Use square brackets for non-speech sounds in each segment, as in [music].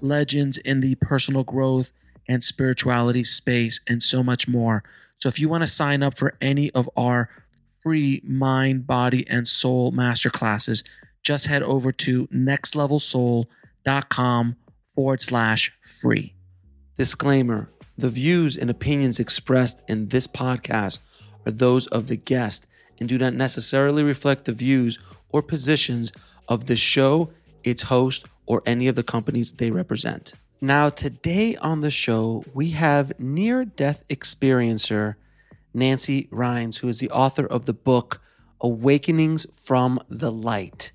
legends in the personal growth and spirituality space, and so much more. So, if you want to sign up for any of our free mind, body, and soul masterclasses, just head over to nextlevelsoul.com forward slash free. Disclaimer The views and opinions expressed in this podcast are those of the guest and do not necessarily reflect the views or positions of the show, its host, or any of the companies they represent. Now, today on the show, we have near death experiencer Nancy Rynes, who is the author of the book Awakenings from the Light.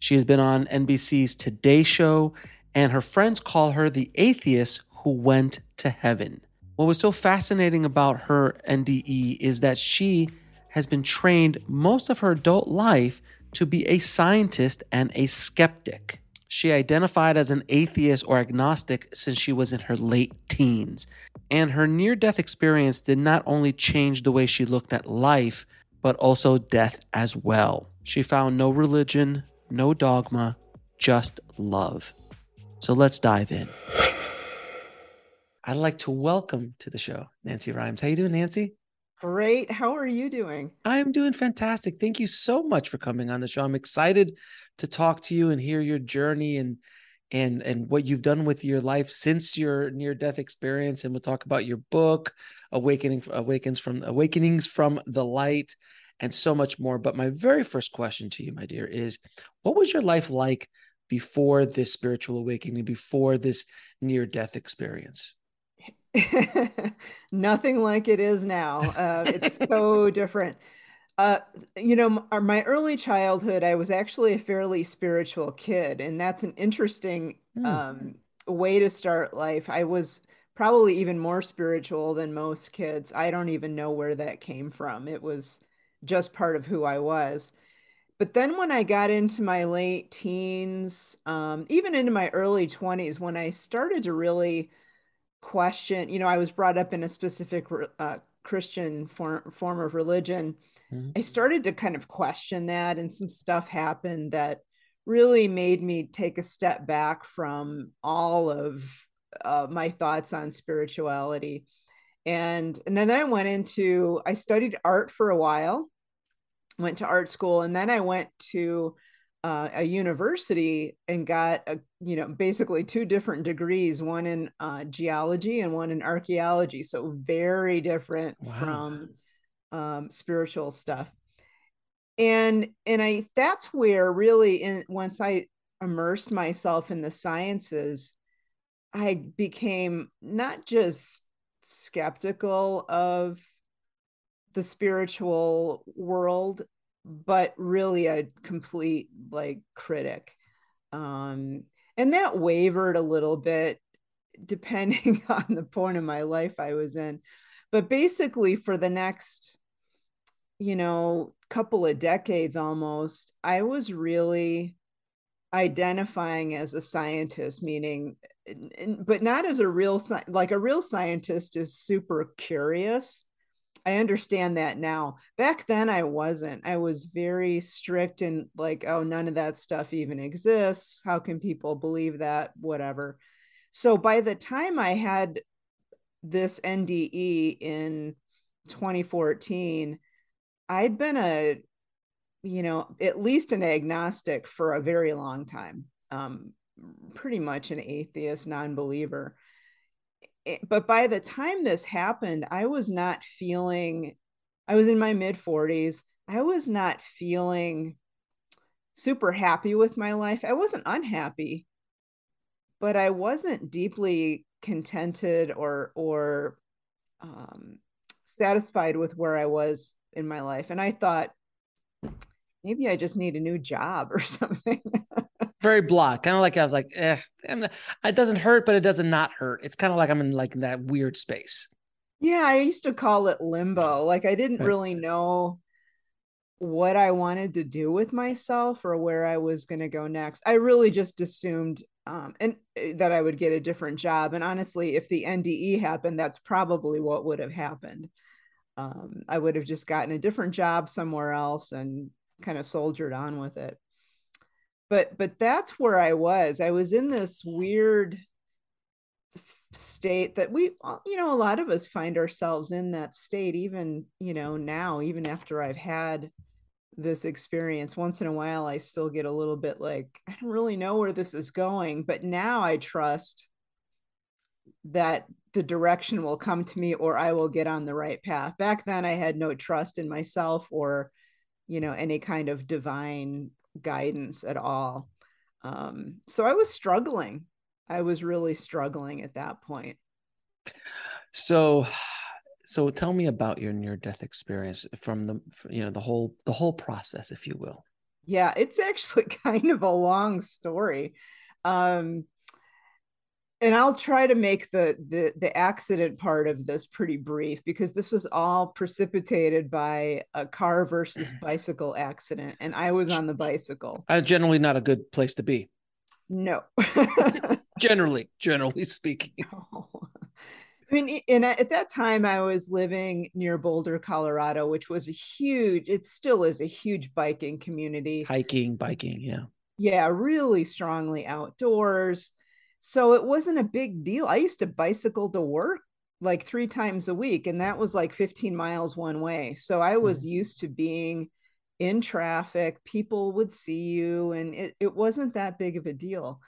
She has been on NBC's Today Show, and her friends call her the atheist who went to heaven. What was so fascinating about her NDE is that she has been trained most of her adult life to be a scientist and a skeptic. She identified as an atheist or agnostic since she was in her late teens. And her near death experience did not only change the way she looked at life, but also death as well. She found no religion, no dogma, just love. So let's dive in. I'd like to welcome to the show Nancy Rynes. How you doing, Nancy? Great. How are you doing? I'm doing fantastic. Thank you so much for coming on the show. I'm excited to talk to you and hear your journey and and and what you've done with your life since your near death experience and we'll talk about your book awakening awakens from awakenings from the light and so much more but my very first question to you my dear is what was your life like before this spiritual awakening before this near death experience [laughs] nothing like it is now uh, it's so different uh, you know, my early childhood, I was actually a fairly spiritual kid, and that's an interesting mm. um, way to start life. I was probably even more spiritual than most kids. I don't even know where that came from. It was just part of who I was. But then when I got into my late teens, um, even into my early 20s, when I started to really question, you know, I was brought up in a specific uh, Christian form, form of religion Mm-hmm. I started to kind of question that, and some stuff happened that really made me take a step back from all of uh, my thoughts on spirituality. And, and then I went into, I studied art for a while, went to art school, and then I went to uh, a university and got a, you know basically two different degrees one in uh, geology and one in archaeology so very different wow. from um, spiritual stuff and and i that's where really in once i immersed myself in the sciences i became not just skeptical of the spiritual world but really a complete like critic. Um and that wavered a little bit depending [laughs] on the point of my life i was in. But basically for the next you know couple of decades almost i was really identifying as a scientist meaning but not as a real like a real scientist is super curious i understand that now. Back then i wasn't. I was very strict and like oh none of that stuff even exists. How can people believe that? Whatever. So by the time i had this NDE in 2014, I'd been a, you know, at least an agnostic for a very long time, um, pretty much an atheist, non believer. But by the time this happened, I was not feeling, I was in my mid 40s. I was not feeling super happy with my life. I wasn't unhappy, but I wasn't deeply contented or, or, um, satisfied with where I was in my life. And I thought, maybe I just need a new job or [laughs] something. Very blah, kind of like I was like, eh, it doesn't hurt, but it doesn't not hurt. It's kind of like I'm in like that weird space. Yeah, I used to call it limbo. Like I didn't really know what I wanted to do with myself or where I was going to go next. I really just assumed um, and eh, that I would get a different job. And honestly, if the NDE happened, that's probably what would have happened. Um, I would have just gotten a different job somewhere else and kind of soldiered on with it. But but that's where I was. I was in this weird state that we uh, you know a lot of us find ourselves in that state even you know now even after I've had this experience once in a while i still get a little bit like i don't really know where this is going but now i trust that the direction will come to me or i will get on the right path back then i had no trust in myself or you know any kind of divine guidance at all. Um, so i was struggling. I was really struggling at that point. So so tell me about your near death experience from the you know the whole the whole process if you will. Yeah it's actually [laughs] kind of a long story. Um and I'll try to make the, the the accident part of this pretty brief because this was all precipitated by a car versus [sighs] bicycle accident, and I was on the bicycle. Uh, generally, not a good place to be. No. [laughs] generally, [laughs] generally speaking. No. I mean, and at that time, I was living near Boulder, Colorado, which was a huge, it still is a huge biking community. Hiking, biking, yeah. Yeah, really strongly outdoors. So it wasn't a big deal. I used to bicycle to work like three times a week, and that was like 15 miles one way. So I was mm-hmm. used to being in traffic. People would see you, and it, it wasn't that big of a deal.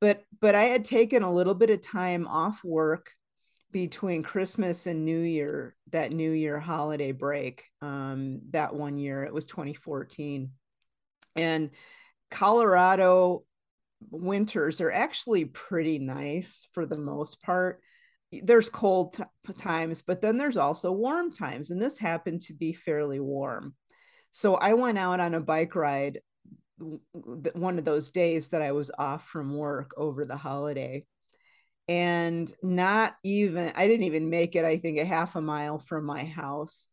But but I had taken a little bit of time off work between Christmas and New Year, that New Year holiday break, um, that one year, it was 2014. And Colorado winters are actually pretty nice for the most part. There's cold t- times, but then there's also warm times. And this happened to be fairly warm. So I went out on a bike ride one of those days that I was off from work over the holiday and not even i didn't even make it i think a half a mile from my house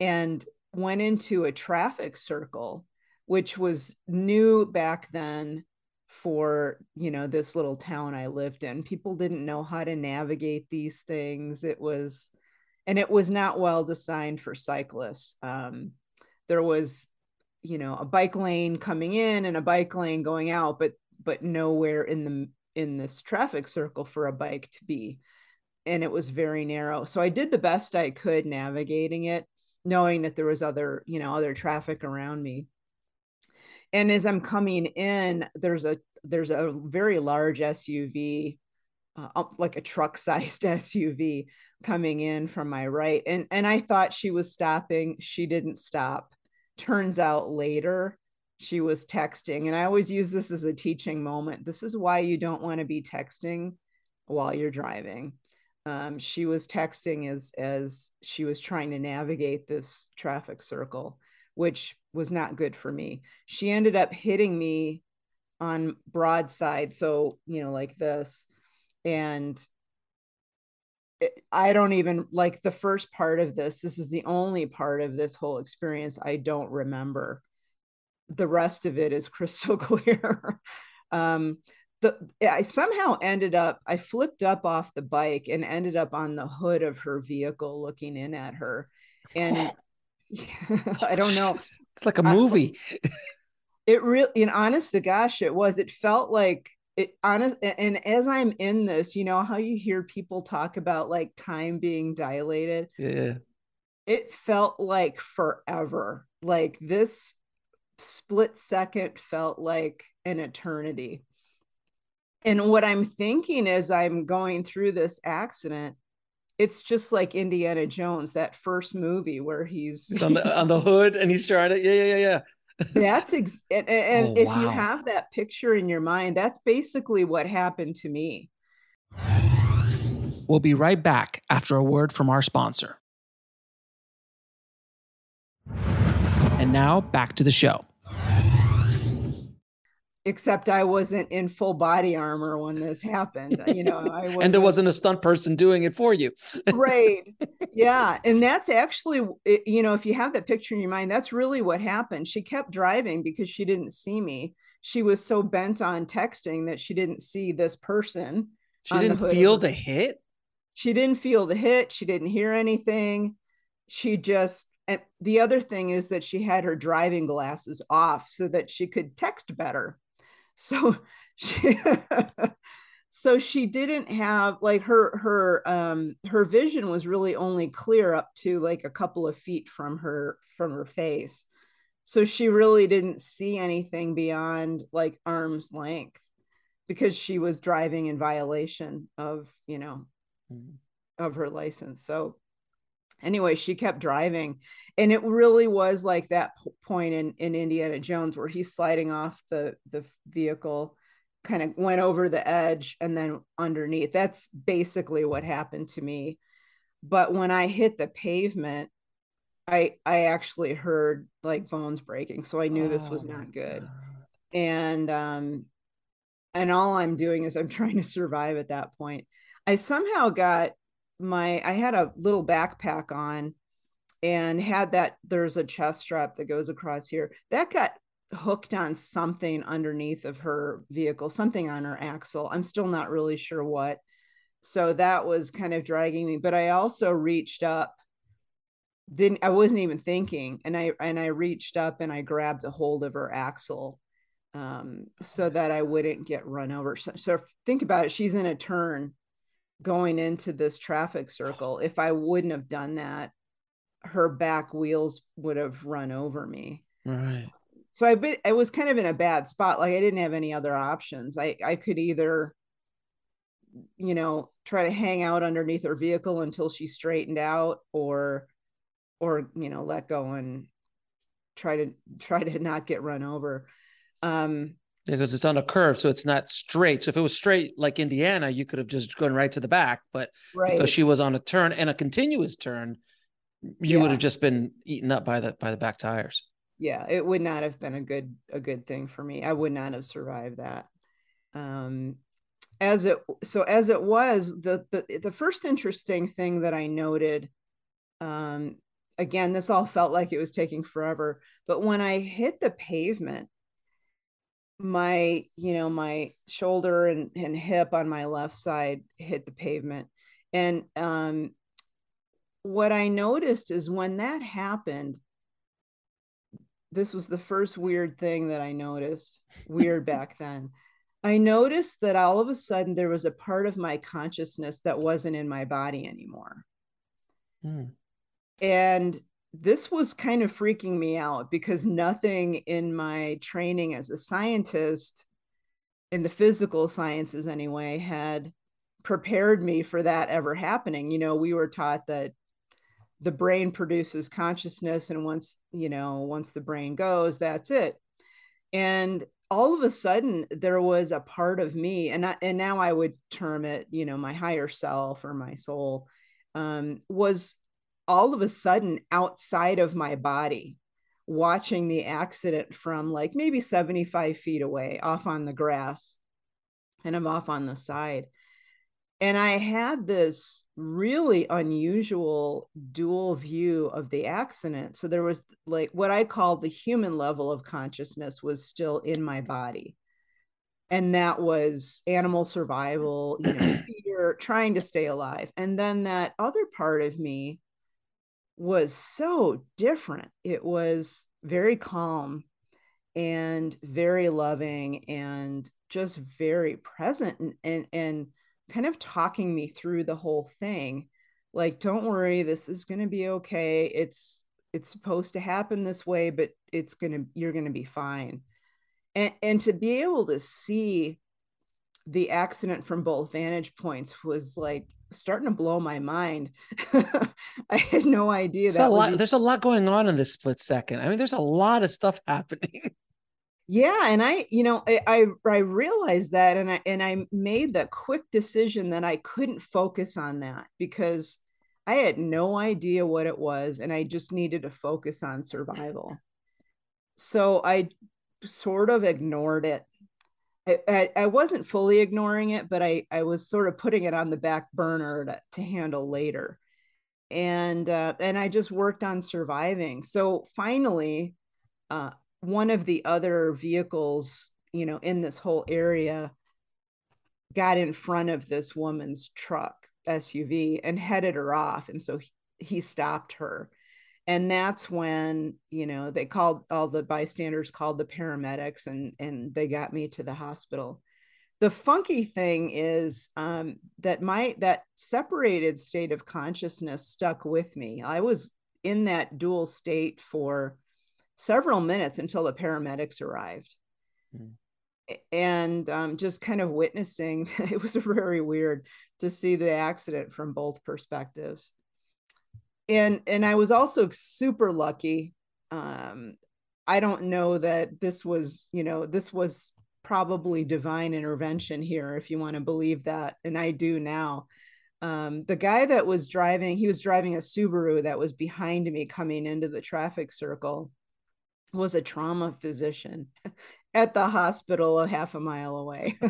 and went into a traffic circle which was new back then for you know this little town i lived in. People didn't know how to navigate these things. It was and it was not well designed for cyclists. Um, there was you know a bike lane coming in and a bike lane going out but but nowhere in the in this traffic circle for a bike to be. And it was very narrow. So i did the best i could navigating it knowing that there was other you know other traffic around me and as i'm coming in there's a there's a very large suv uh, like a truck sized [laughs] suv coming in from my right. And and i thought she was stopping. She didn't stop. Turns out later she was texting. And i always use this as a teaching moment. This is why you don't want to be texting while you're driving. Um, she was texting as as she was trying to navigate this traffic circle which was not good for me she ended up hitting me on broadside so you know like this and I don't even like the first part of this. This is the only part of this whole experience I don't remember the rest of it is [laughs] crystal clear. um, the I somehow ended up I flipped up off the bike and ended up on the hood of her vehicle looking in at her, and [laughs] I don't know. It's like a movie. I, it really, and honest to gosh, it was. It felt like it honest. And as I'm in this, you know how you hear people talk about like time being dilated. Yeah. It felt like forever. Like this split second felt like an eternity. And what I'm thinking as I'm going through this accident, it's just like Indiana Jones, that first movie where he's on the on the [laughs] hood and he's trying to yeah yeah yeah yeah. [laughs] that's ex- and, and oh, if wow. you have that picture in your mind, that's basically what happened to me. We'll be right back after a word from our sponsor. And now back to the show except I wasn't in full body armor when this happened. Uh, you know, I was [laughs] and there wasn't a stunt person doing it for you. right. [laughs] Yeah. And that's actually, you know, if you have that picture in your mind, that's really what happened. She kept driving because she didn't see me. She was so bent on texting that she didn't see this person. She didn't the feel the hit. She didn't feel the hit. She didn't hear anything. She just, and the other thing is that she had her driving glasses off so that she could text better so [laughs] she so she didn't have like her her um her vision was really only clear up to like a couple of feet from her from her face so she really didn't see anything beyond like arm's length because she was driving in violation of you know mm-hmm. of her license so anyway she kept driving and it really was like that point in in indiana jones where he's sliding off the the vehicle kind of went over the edge and then underneath. That's basically what happened to me. But when i hit the pavement i i actually heard like bones breaking so i knew oh, this was oh not good. And um and all i'm doing is i'm trying to survive at that point. I somehow got my I had a little backpack on and had that there's a chest strap that goes across here. That got hooked on something underneath of her vehicle, something on her axle. I'm still not really sure what. So that was kind of dragging me, but I also reached up didn't I wasn't even thinking and I and I reached up and I grabbed a hold of her axle um, so that I wouldn't get run over. So, so think about it. She's in a turn going into this traffic circle. If I wouldn't have done that, her back wheels would have run over me. Right. So I bit I was kind of in a bad spot. Like I didn't have any other options. I I could either you know try to hang out underneath her vehicle until she straightened out or or you know let go and try to try to not get run over um because it's on a curve, so it's not straight. So if it was straight like Indiana, you could have just gone right to the back. But right. because she was on a turn and a continuous turn, you yeah. would have just been eaten up by the by the back tires. Yeah, it would not have been a good a good thing for me. I would not have survived that. Um, as it so as it was the the the first interesting thing that I noted. Um, again, this all felt like it was taking forever, but when I hit the pavement my you know my shoulder and, and hip on my left side hit the pavement. And um what i noticed is when that happened this was the first weird thing that i noticed weird [laughs] back then. I noticed that all of a sudden there was a part of my consciousness that wasn't in my body anymore. Hmm. and this was kind of freaking me out because nothing in my training as a scientist in the physical sciences anyway had prepared me for that ever happening. You know we were taught that the brain produces consciousness and once you know once the brain goes that's it. And all of a sudden there was a part of me and I, and now i would term it you know my higher self or my soul um, was all of a sudden outside of my body watching the accident from like maybe 75 feet away off on the grass and i'm off on the side. And i had this really unusual dual view of the accident. So there was like what i call the human level of consciousness was still in my body. And that was animal survival you know [clears throat] fear trying to stay alive. And then that other part of me was so different. It was very calm and very loving and just very present and, and, and kind of talking me through the whole thing. Like, don't worry, this is going to be okay. It's it's supposed to happen this way, but it's gonna you're gonna be fine. And and to be able to see the accident from both vantage points was like starting to blow my mind. [laughs] I had no idea There's that a lot, even- there's a lot going on in this split second. I mean, there's a lot of stuff happening. [laughs] Yeah, and I, you know, I, I I realized that, and I and I made the quick decision that I couldn't focus on that because I had no idea what it was, and I just needed to focus on survival. So I sort of ignored it. I, I, wasn't fully ignoring it, but I I was sort of putting it on the back burner to, to handle later, and uh, and I just worked on surviving. So finally. Uh, one of the other vehicles, you know, in this whole area got in front of this woman's truck SUV and headed her off. And so he, he stopped her. And that's when, you know, they called all the bystanders called the paramedics and and they got me to the hospital. The funky thing is um, that my that separated state of consciousness stuck with me. I was in that dual state for several minutes until the paramedics arrived. Mm. And um, just kind of witnessing, [laughs] it was very weird to see the accident from both perspectives. And and I was also super lucky. Um, I don't know that this was, you know, this was probably divine intervention here, if you want to believe that, and I do now. Um, the guy that was driving, he was driving a Subaru that was behind me coming into the traffic circle was a trauma physician [laughs] at the hospital a half a mile away. [laughs]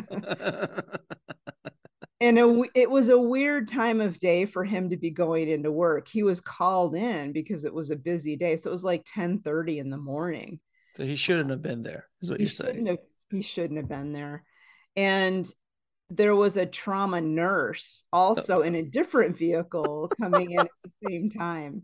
[laughs] and a, it was a weird time of day for him to be going into work. He was called in because it was a busy day. So it was like 10 30 in the morning. so he shouldn't have been there, is what He you're saying. have, he shouldn't have been there. And there was a trauma nurse also in a different vehicle coming in at the same time.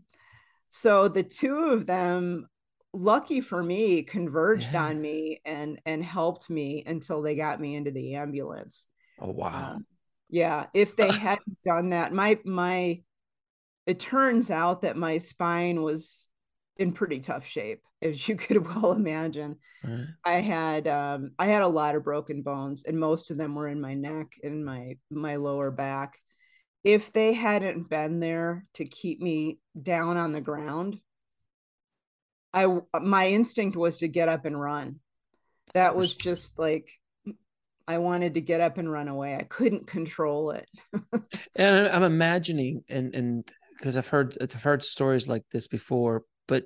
So the two of them lucky for me converged Yeah. on me and and helped me until they got me into the ambulance Oh wow. um, yeah if they [laughs] hadn't done that my my it turns out that my spine was in pretty tough shape as you [laughs] could well imagine. Right. i had um i had a lot of broken bones and most of them were in my neck and my my lower back. If they hadn't been there to keep me down on the ground i my instinct was to get up and run. That was just like i wanted to get up and run away i couldn't control it [laughs] And I'm imagining, and and because I've heard I've heard stories like this before, but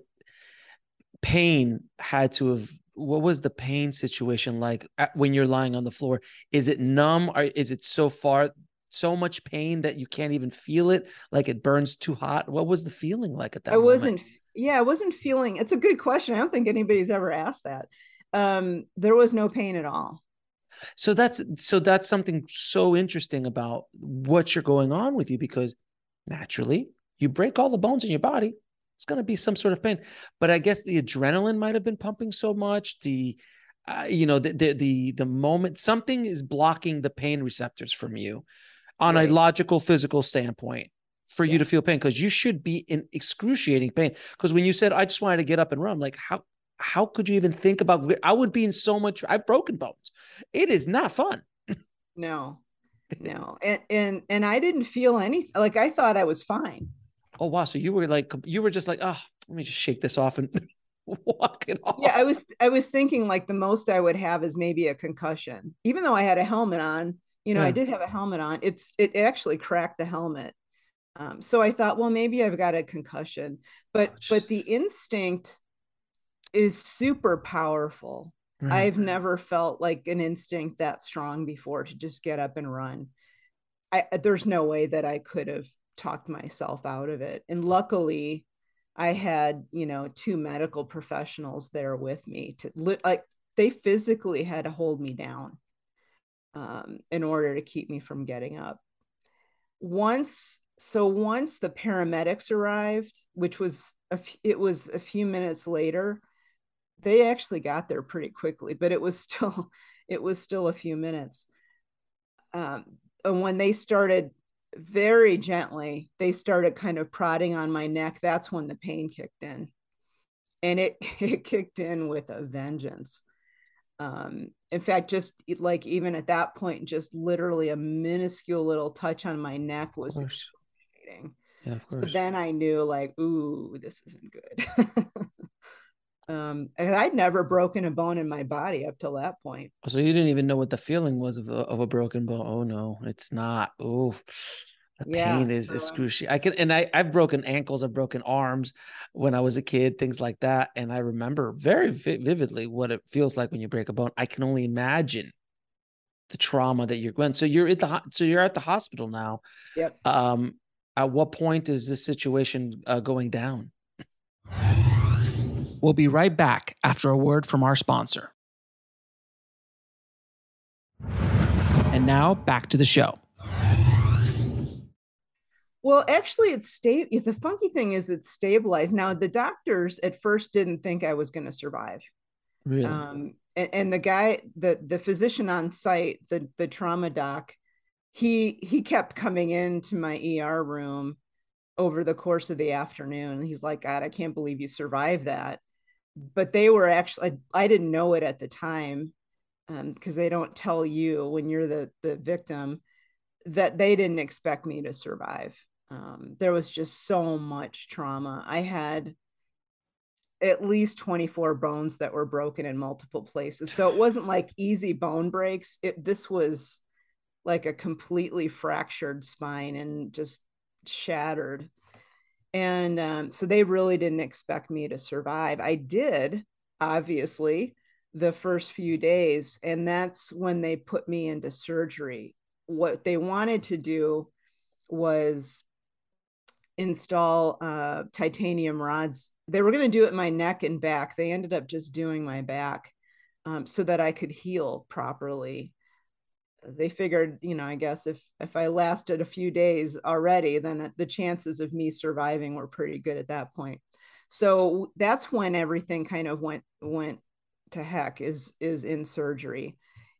pain had to have. What was the pain situation like at- when you're lying on the floor? Is it numb? Or is it so far, so much pain that you can't even feel it? Like it burns too hot? What was the feeling like at that? I moment? wasn't yeah, I wasn't feeling it's a good question. I don't think anybody's ever asked that. Um, there was no pain at all. So that's so that's something so interesting about what you're going on with you because naturally you break all the bones in your body, it's going to be some sort of pain. But I guess the adrenaline might have been pumping so much. The uh, you know the, the the the moment something is blocking the pain receptors from you on Right. a logical physical standpoint for you to feel pain because you should be in excruciating pain because when you said i just wanted to get up and run I'm like how how could you even think about i would be in so much i've broken bones it is not fun No, no. And and and I didn't feel anything like I thought I was fine. oh wow so you were like you were just like oh let me just shake this off and [laughs] walk it off Yeah, I was I was thinking like the most I would have is maybe a concussion. Even though I had a helmet on, you know, Yeah. I did have a helmet on. It's it actually cracked the helmet. Um, so I thought, well, maybe I've got a concussion. But Oh, but the instinct is super powerful. Right. I've never felt like an instinct that strong before to just get up and run. I there's no way that I could have talked myself out of it. And luckily, I had, you know, two medical professionals there with me to li- like they physically had to hold me down um, in order to keep me from getting up. Once, so once the paramedics arrived, which was a f- it was a few minutes later, they actually got there pretty quickly, but it was [laughs] still it was still a few minutes. Um, and when they started very gently, they started kind of prodding on my neck. That's when the pain kicked in, and it [laughs] it kicked in with a vengeance. Um, in fact, just like even at that point, just literally a minuscule little touch on my neck was excruciating. Yeah, of course. So then I knew, like, ooh, this isn't good. [laughs] um, and I'd never broken a bone in my body up till that point. So you didn't even know what the feeling was of a, of a broken bone. Oh no, it's not. Oh, the Yeah, pain is so- excruciating. I can, and I, I've broken ankles, I've broken arms when I was a kid, things like that. And I remember very vi- vividly what it feels like when you break a bone. I can only imagine the trauma that you're going. So you're at the, so you're at the hospital now. Yep. Um, at what point is this situation uh, going down? We'll be right back after a word from our sponsor. And now back to the show. Well, actually, it's sta- The funky thing is, it's stabilized. Now, the doctors at first didn't think I was going to survive. Really? Um, and, and the guy, the the physician on site, the the trauma doc, he he kept coming into my ER room over the course of the afternoon. He's like, God, I can't believe you survived that. But they were actually, I, didn't know it at the time because they don't tell you when you're the the victim that they didn't expect me to survive. Um, there was just so much trauma. I had at least 24 bones that were broken in multiple places. So it wasn't like easy bone breaks. It this was like a completely fractured spine and just shattered. And um, so they really didn't expect me to survive. I did, obviously, the first few days. And that's when they put me into surgery. What they wanted to do was install uh, titanium rods. They were going to do it in my neck and back. They ended up just doing my back um, so that I could heal properly. They figured, you know, I guess if if I lasted a few days already, then the chances of me surviving were pretty good at that point. So that's when everything kind of went went to heck is is in surgery,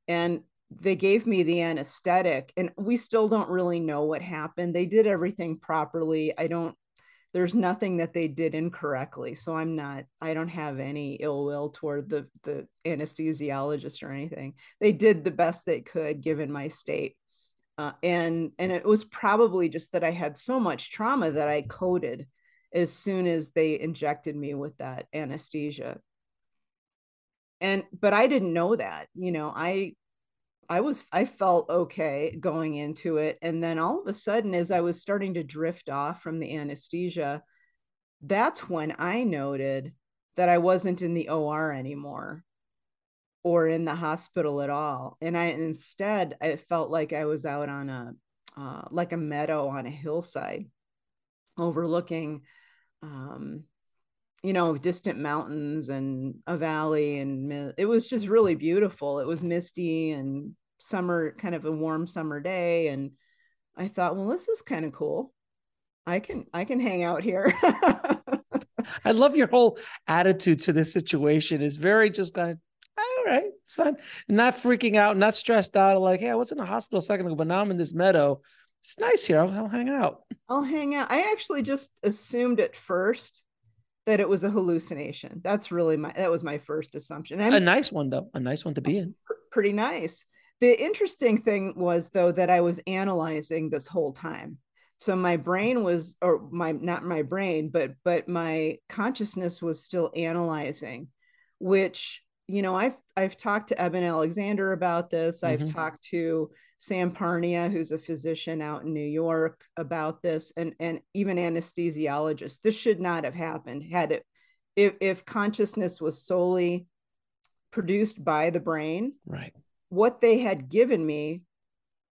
and they gave me the anesthetic and we still don't really know what happened. They did everything properly. I don't there's nothing that they did incorrectly so i'm not i don't have any ill will toward the the anesthesiologist or anything. They did the best they could given my state uh, and and it was probably just that i had so much trauma that i coded as soon as they injected me with that anesthesia. And but i didn't know that you know i I was I felt okay going into it and then all of a sudden as I was starting to drift off from the anesthesia that's when I noted that I wasn't in the OR anymore or in the hospital at all and I instead I felt like I was out on a uh, like a meadow on a hillside overlooking um you know distant mountains and a valley and it was just really mm-hmm. beautiful it was misty and summer kind of a warm summer day and i thought well this is kind of cool i can i can hang out here [laughs] I love your whole attitude to this situation. is very just kind of, all right, it's fine. Not freaking out, not stressed out. Like, hey, I was in a hospital a second ago, but now I'm in this meadow. It's nice here. I'll, I'll hang out. i'll hang out i actually just assumed at first that it was a hallucination that's really my that was my first assumption I'm A nice one, though. A nice one to be in. pretty nice the interesting thing was though that i was analyzing this whole time so my brain was or my not my brain but but my consciousness was still analyzing which you know i've i've talked to eben alexander about this i've Mhm. talked to sam parnia who's a physician out in new york about this and and even anesthesiologists this should not have happened had it if, if consciousness was solely produced by the brain Right. what they had given me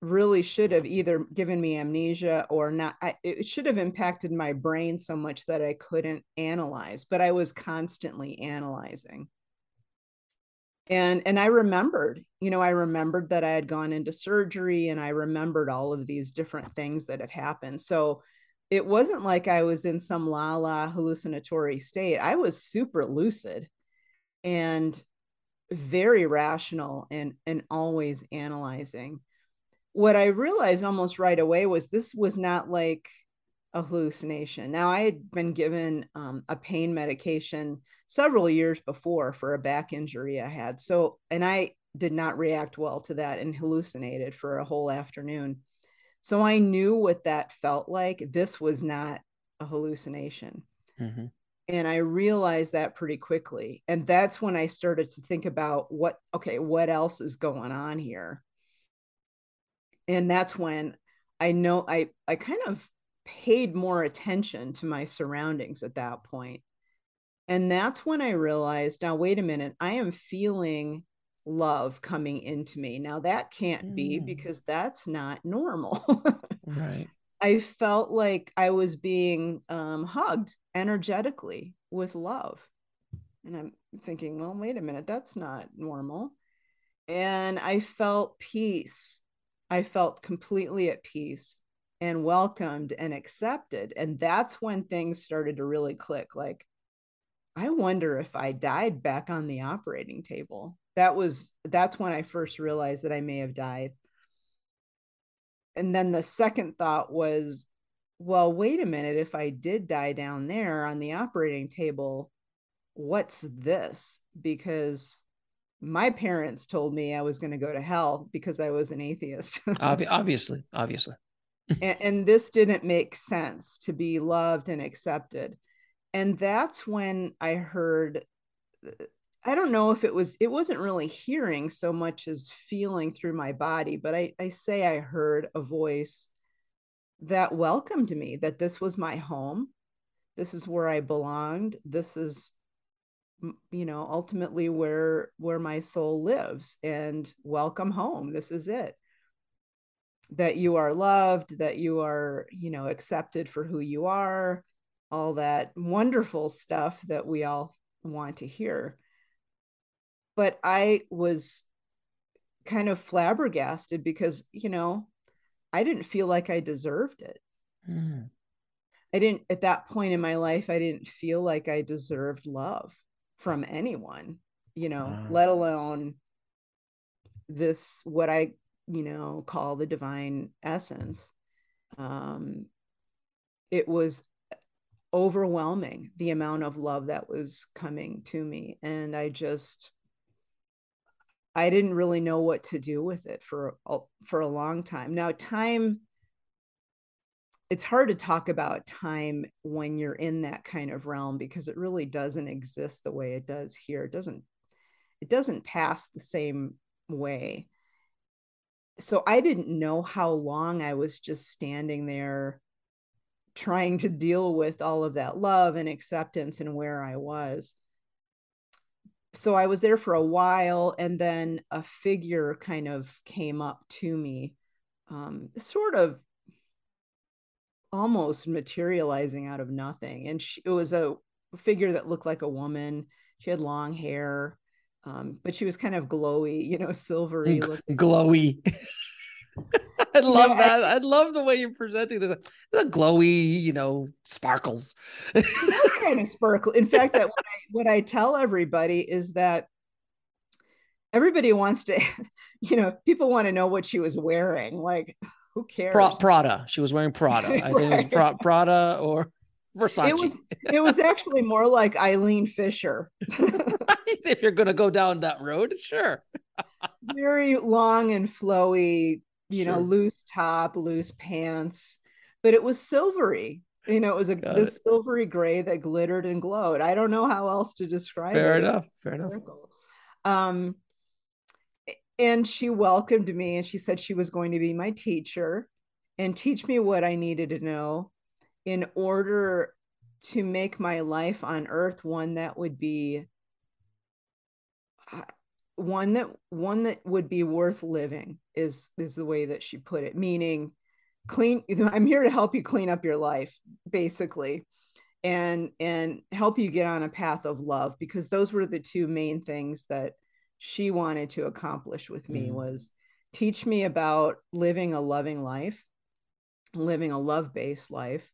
really should have either given me amnesia or not I, it should have impacted my brain so much that i couldn't analyze but i was constantly analyzing and and i remembered you know i remembered that i had gone into surgery and i remembered all of these different things that had happened. So it wasn't like i was in some la la hallucinatory state. I was super lucid and very rational and and always analyzing. What i realized almost right away was this was not like a hallucination. Now, I had been given um, a pain medication several years before for a back injury I had. So, and I did not react well to that and hallucinated for a whole afternoon. So I knew what that felt like. This was not a hallucination. Mm-hmm. And I realized that pretty quickly. And that's when I started to think about what, okay, what else is going on here? And that's when I know I, I kind of paid more attention to my surroundings at that point. And that's when I realized now, wait a minute, I am feeling love coming into me. Now, that can't mm. be because that's not normal. right. [laughs] I felt like I was being um, hugged energetically with love. And I'm thinking, well, wait a minute, that's not normal. And I felt peace. I felt completely at peace and welcomed and accepted. And that's when things started to really click. Like, I wonder if I died back on the operating table. That was, that's when I first realized that I may have died and then the second thought was well wait a minute if i did die down there on the operating table what's this because my parents told me i was going to go to hell because i was an atheist [laughs] obviously obviously and, [laughs] and this didn't make sense to be loved and accepted and that's when i heard uh, I don't know if it was it wasn't really hearing so much as feeling through my body, but I, I say I heard a voice that welcomed me, that this was my home. This is where I belonged. This is you know ultimately where where my soul lives and welcome home this is it that you are loved that you are you know accepted for who you are all that wonderful stuff that we all want to hear but I was kind of flabbergasted because, you know, I didn't feel like I deserved it. Mm. I didn't, at that point in my life, I didn't feel like I deserved love from anyone, you know, let alone this, what I, you know, call the divine essence. Um, it was overwhelming the amount of love that was coming to me. And I just, I didn't really know what to do with it for for a long time. Now, time it's hard to talk about time when you're in that kind of realm because it really doesn't exist the way it does here. It doesn't it doesn't pass the same way. So I didn't know how long I was just standing there trying to deal with all of that love and acceptance and where I was so I was there for a while, and then a figure kind of came up to me, um, sort of almost materializing out of nothing. And she, it was a figure that looked like a woman. She had long hair, um, but she was kind of glowy, you know, silvery. Looking. Glowy. [laughs] I love yeah, that. I, I, love the way you're presenting this. The glowy, you know, sparkles. [laughs] That's kind of sparkle. In fact, that what I, what I tell everybody is that everybody wants to, [laughs] you know, people want to know what she was wearing. Like, who cares? Prada. She was wearing Prada. I think it was Prada or Versace. It was, it was actually more like Eileen Fisher. [laughs] if you're going to go down that road, sure. [laughs] Very long and flowy you sure. know, loose top, loose pants, but it was silvery. You know, it was a this silvery gray that glittered and glowed. I don't know how else to describe Fair it. Fair enough. Fair enough. Um, and she welcomed me and she said she was going to be my teacher and teach me what I needed to know in order to make my life on earth one that would be one that one that would be worth living is is the way that she put it meaning clean [laughs] i'm here to help you clean up your life basically and and help you get on a path of love because those were the two main things that she wanted to accomplish with me mm. was teach me about living a loving life living a love-based life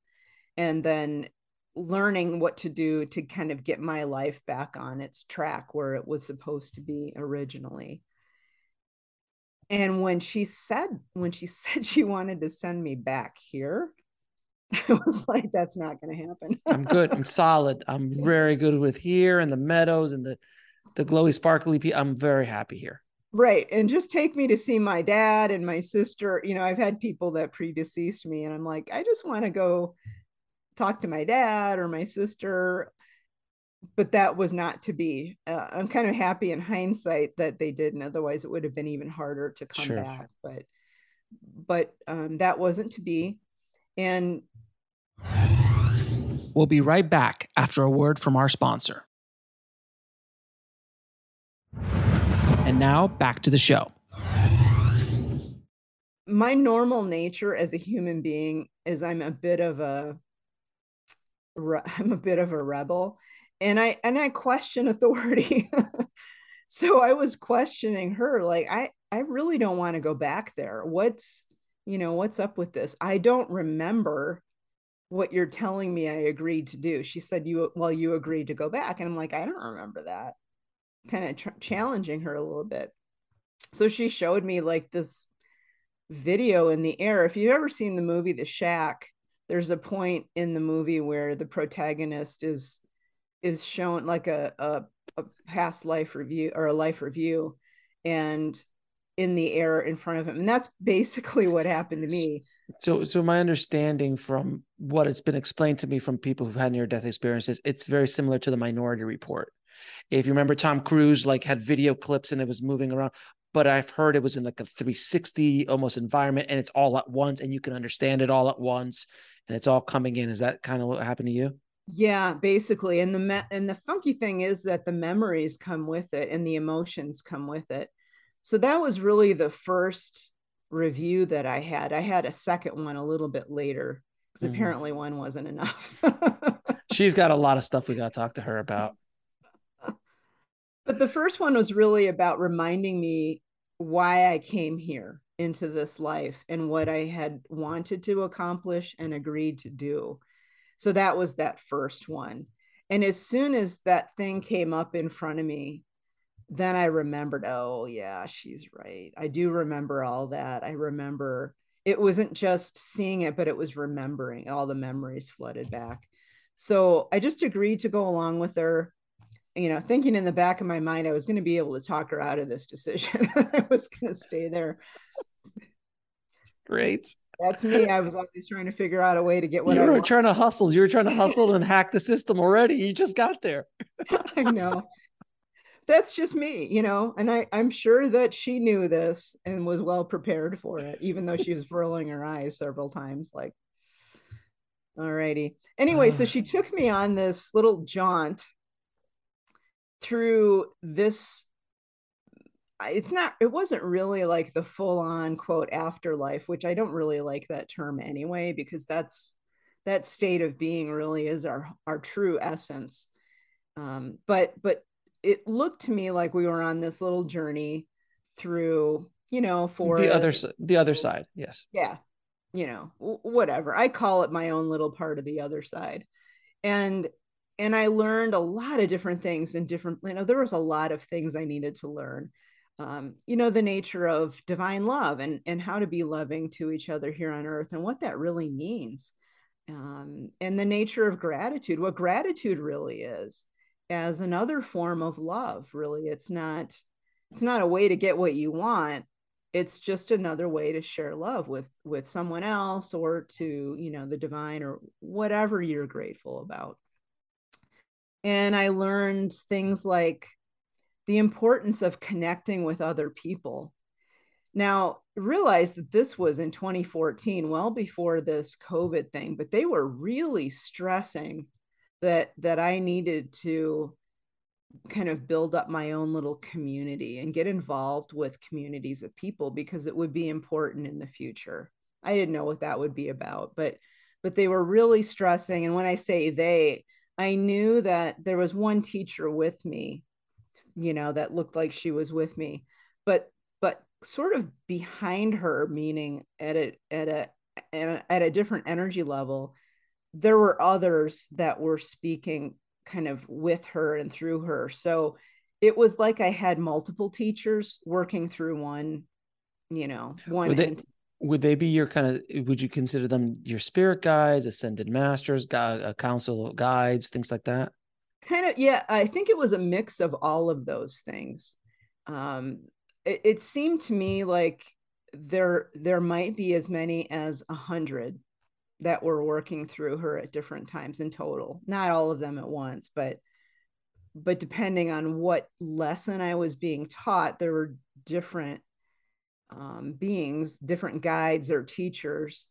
and then learning what to do to kind of get my life back on its track where it was supposed to be originally and when she said when she [laughs] said she wanted to send me back here [laughs] I was like, that's not going to happen. I'm good. I'm solid. I'm [laughs] very good with here and the meadows and the the glowy sparkly. I'm very happy here. Right. And just take me to see my dad and my sister. You know, I've had people that predeceased me, and I'm like, I just want to go talk to my dad or my sister. But that was not to be. Uh, I'm kind of happy in hindsight that they didn't. Otherwise, it would have been even harder to come sure. back. But, but um, that wasn't to be. And we'll be right back after a word from our sponsor. And now back to the show. My normal nature as a human being is I'm a bit of a [laughs] I'm a bit of a rebel and I and I question [laughs] authority. [laughs] so I was questioning her like I I really don't want to go back there. What's you know, what's up with this? I don't remember what you're telling me I agreed to do. She said you well you agreed to go back and I'm like I don't remember that kind of tr- challenging her a little bit. So she showed me like this video in the air. If you've ever seen the movie The Shack, there's a point in the movie where the protagonist is is shown like a, a, a past life review or a life review and in the air in front of him. And that's basically what happened to me. So so my understanding from what it's been explained to me from people who've had near death experiences it's very similar to the minority report. If you remember, Tom Cruise like had video clips and it was moving around, but I've heard it was in like a 360 almost environment and it's all at once and you can understand it all at once and it's all coming in. Is that kind of what happened to you? Yeah, basically. And the me- and the funky thing is that the memories come with it and the emotions come with it. So that was really the first review that I had. I had a second one a little bit later because mm-hmm. apparently one wasn't enough. [laughs] She's got a lot of stuff we got to talk to her about. But the first one was really about reminding me why I came here into this life and what I had wanted to accomplish and agreed to do. So that was that first one. And as soon as that thing came up in front of me, then I remembered, oh, yeah, she's right. I do remember all that. I remember it wasn't just seeing it, but it was remembering all the memories flooded back. So I just agreed to go along with her you know, thinking in the back of my mind, I was going to be able to talk her out of this decision. [laughs] I was going to stay there. Great. That's me. I was always trying to figure out a way to get what you were trying to hustle. You were trying to hustle and hack the system already. You just got there. [laughs] I know. That's just me, you know, and I, I'm sure that she knew this and was well prepared for it, even though she was rolling her eyes several times, like, all righty. Anyway, so ah. she took me on this little jaunt through this it's not it wasn't really like the full on quote afterlife which i don't really like that term anyway because that's that state of being really is our our true essence. Um, but but it looked to me like we were on this little journey through you know for the other the other side yes. Yeah you know whatever. I call it my own little part of the other side. And and I learned a lot of different things and different, you know, there was a lot of things I needed to learn. Um, you know, the nature of divine love and, and how to be loving to each other here on earth and what that really means. Um, and the nature of gratitude, what gratitude really is as another form of love, really. It's not, it's not a way to get what you want. It's just another way to share love with with someone else or to, you know, the divine or whatever you're grateful about and I learned things like the importance of connecting with other people. Now, realize that this was in 2014, well before this COVID thing, but they were really stressing that that I needed to kind of build up my own little community and get involved with communities of people because it would be important in the future. I didn't know what that would be about, but but they were really stressing and when I say they, I knew that there was one teacher with me, you know, that looked like she was with me, but but sort of behind her, meaning at a at a at a different energy level, there were others that were speaking kind of with her and through her. So it was like I had multiple teachers working through one, you know, one. Were they, would they be your kind of would you consider them your spirit guides ascended masters a council guides things like that? Kind of yeah i think it was a mix of all of those things. Um it, it seemed to me like there there might be as many as a hundred that were working through her at different times in total. Not all of them at once but but depending on what lesson i was being taught there were different um, beings, different guides or teachers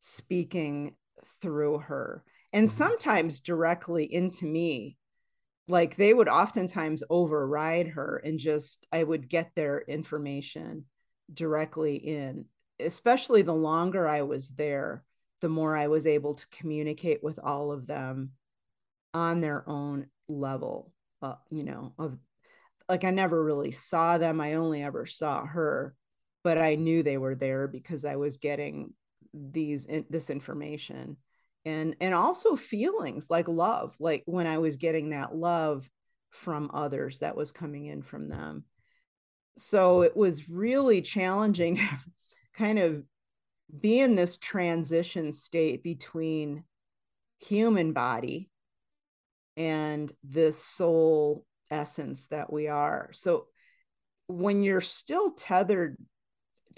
speaking through her, and mm-hmm. sometimes directly into me. Like they would oftentimes override her and just, I would get their information directly in, especially the longer I was there, the more I was able to communicate with all of them on their own level, uh, you know, of like I never really saw them. I only ever saw her but I knew they were there because I was getting these this information. And and also feelings like love like when I was getting that love from others that was coming in from them. So it was really challenging [laughs] kind of be in this transition state between human body and this soul essence that we are. So when you're still tethered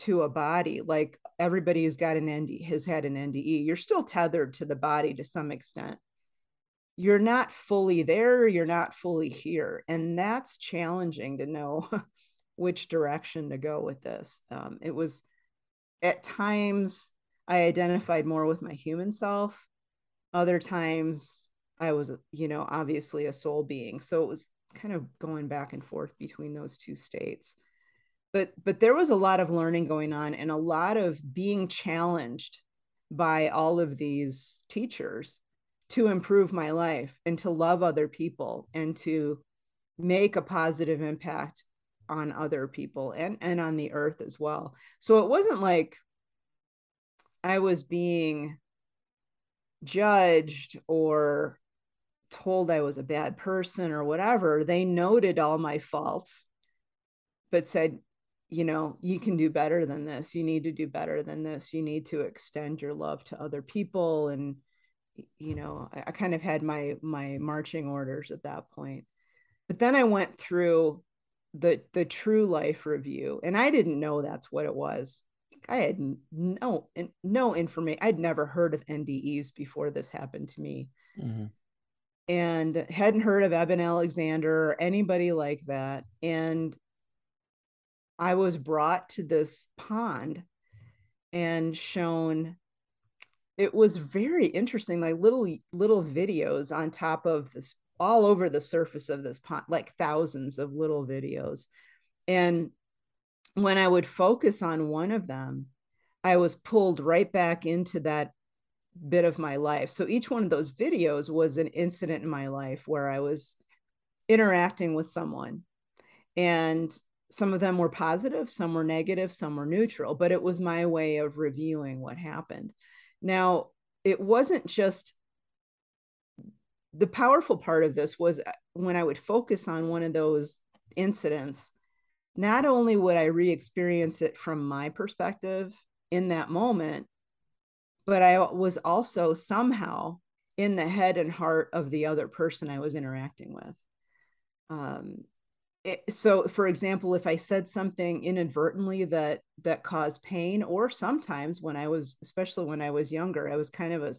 to a body like everybody who's got an ND has had an NDE you're still tethered to the body to some extent. You're not fully there you're not fully here and that's challenging to know [laughs] which direction to go with this. Um, it was at times i identified more with my human self. Other times i was you know obviously a soul being. So it was kind of going back and forth between those two states but but there was a lot of learning going on and a lot of being challenged by all of these teachers to improve my life and to love other people and to make a positive impact on other people and and on the earth as well. So it wasn't like i was being judged or told i was a bad person or whatever. They noted all my faults but said you know you can do better than this. You need to do better than this. You need to extend your love to other people. And you know I, I, kind of had my my marching orders at that point. But then i went through the the true life review and i didn't know that's what it was. I had no no information i'd never heard of ndes before this happened to me. Mm-hmm. and hadn't heard of eben alexander or anybody like that. And I was brought to this pond and shown it was very interesting like little little videos on top of this all over the surface of this pond like thousands of little videos. And when i would focus on one of them i was pulled right back into that bit of my life. So each one of those videos was an incident in my life where i was interacting with someone. And some of them were positive, some were negative, some were neutral, but it was my way of reviewing what happened. Now, it wasn't just the powerful part of this was uh, when I would focus on one of those incidents, not only would I re experience it from my perspective in that moment, but I was also somehow in the head and heart of the other person I was interacting with. Um, it, so for example if i said something inadvertently that that caused pain or sometimes when i was especially when i was younger i was kind of a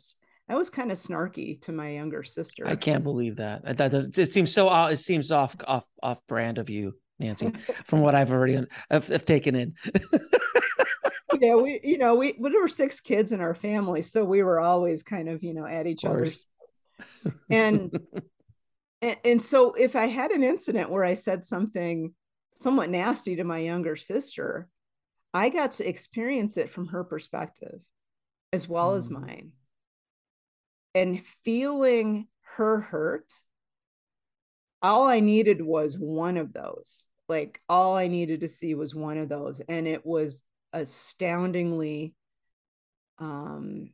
i was kind of snarky to my younger sister. i can't believe that. That does it seems so it seems off off off brand of you nancy [laughs] from what i've already have, have taken in. [laughs] Yeah we you know we, we were six kids in our family so we were always kind of you know at each other's and [laughs] and, and so if I had an incident where I said something somewhat nasty to my younger sister, I got to experience it from her perspective as well mm. as mine. And feeling her hurt, all I needed was one of those. Like all I needed to see was one of those. And it was astoundingly um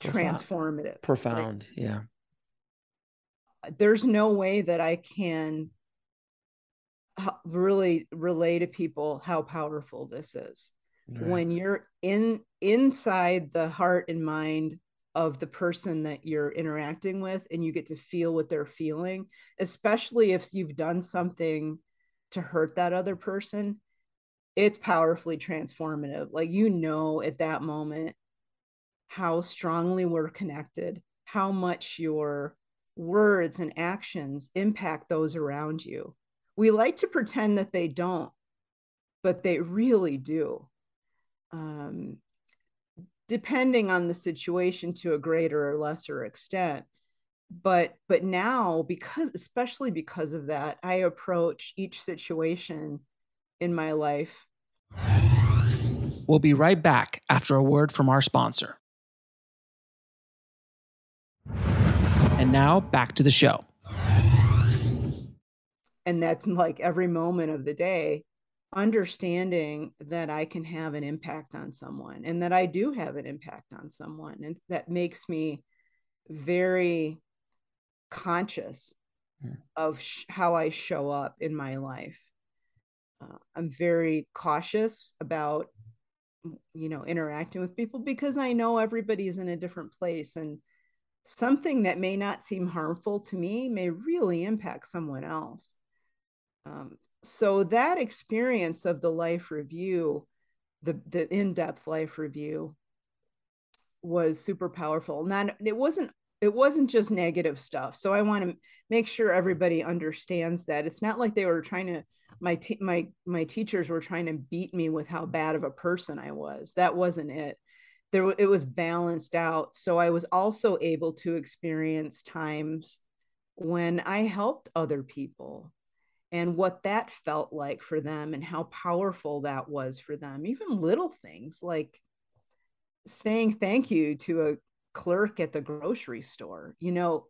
profound. transformative. Profound. Like, yeah there's no way that I can really relay to people how powerful this is. right. when you're in inside the heart and mind of the person that you're interacting with and you get to feel what they're feeling especially if you've done something to hurt that other person it's powerfully transformative like you know at that moment how strongly we're connected how much your words and actions impact those around you. We like to pretend that they don't but they really do. Um, depending on the situation to a greater or lesser extent. But but now because especially because of that i approach each situation in my life. We'll be right back after a word from our sponsor now back to the show and that's like every moment of the day understanding that I can have an impact on someone and that I do have an impact on someone. And that makes me very conscious mm. of sh- how I show up in my life. Uh, I'm very cautious about, you know, interacting with people because I know everybody's in a different place and something that may not seem harmful to me may really impact someone else. Um, so that experience of the life review the the in-depth life review was super powerful. Not it wasn't it wasn't just negative stuff. So i want to make sure everybody understands that. It's not like they were trying to my te- my my teachers were trying to beat me with how bad of a person i was. That wasn't it there it was balanced out so i was also able to experience times when i helped other people and what that felt like for them and how powerful that was for them even little things like saying thank you to a clerk at the grocery store you know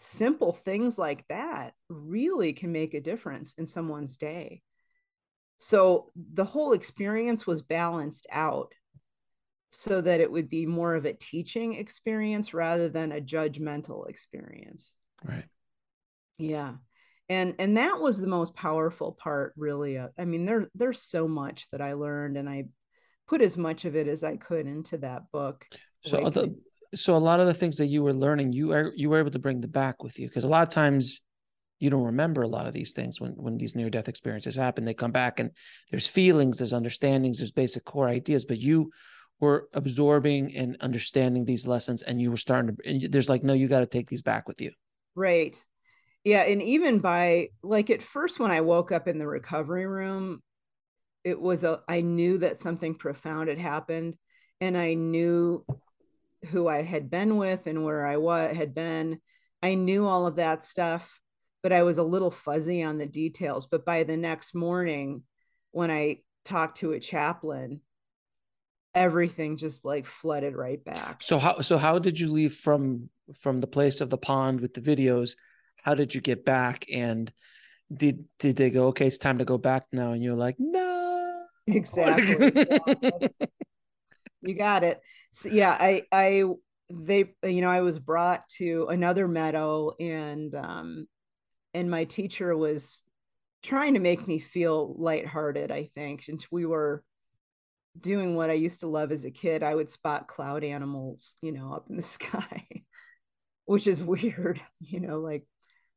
simple things like that really can make a difference in someone's day. So the whole experience was balanced out so that it would be more of a teaching experience rather than a judgmental experience right. yeah. And and that was the most powerful part really uh, i mean there there's so much that i learned and i put as much of it as i could into that book so the, so a lot of the things that you were learning you are you were able to bring the back with you because a lot of times you don't remember a lot of these things when when these near death experiences happen. They come back and there's feelings there's understandings there's basic core ideas but you were absorbing and understanding these lessons and you were starting to and there's like no you got to take these back with you. Right. Yeah and even by like at first when i woke up in the recovery room it was a i knew that something profound had happened and i knew who i had been with and where i was had been. I knew all of that stuff but i was a little fuzzy on the details. But by the next morning when i talked to a chaplain everything just like flooded right back. So how so how did you leave from from the place of the pond with the videos? How did you get back? And did did they go okay it's time to go back now and you're like no [laughs] exactly. [laughs] Yeah, you got it. So yeah i i they you know i was brought to another meadow and um and my teacher was trying to make me feel lighthearted i think and we were doing what i used to love as a kid i would spot cloud animals you know up in the [laughs] sky which is weird [laughs] you know like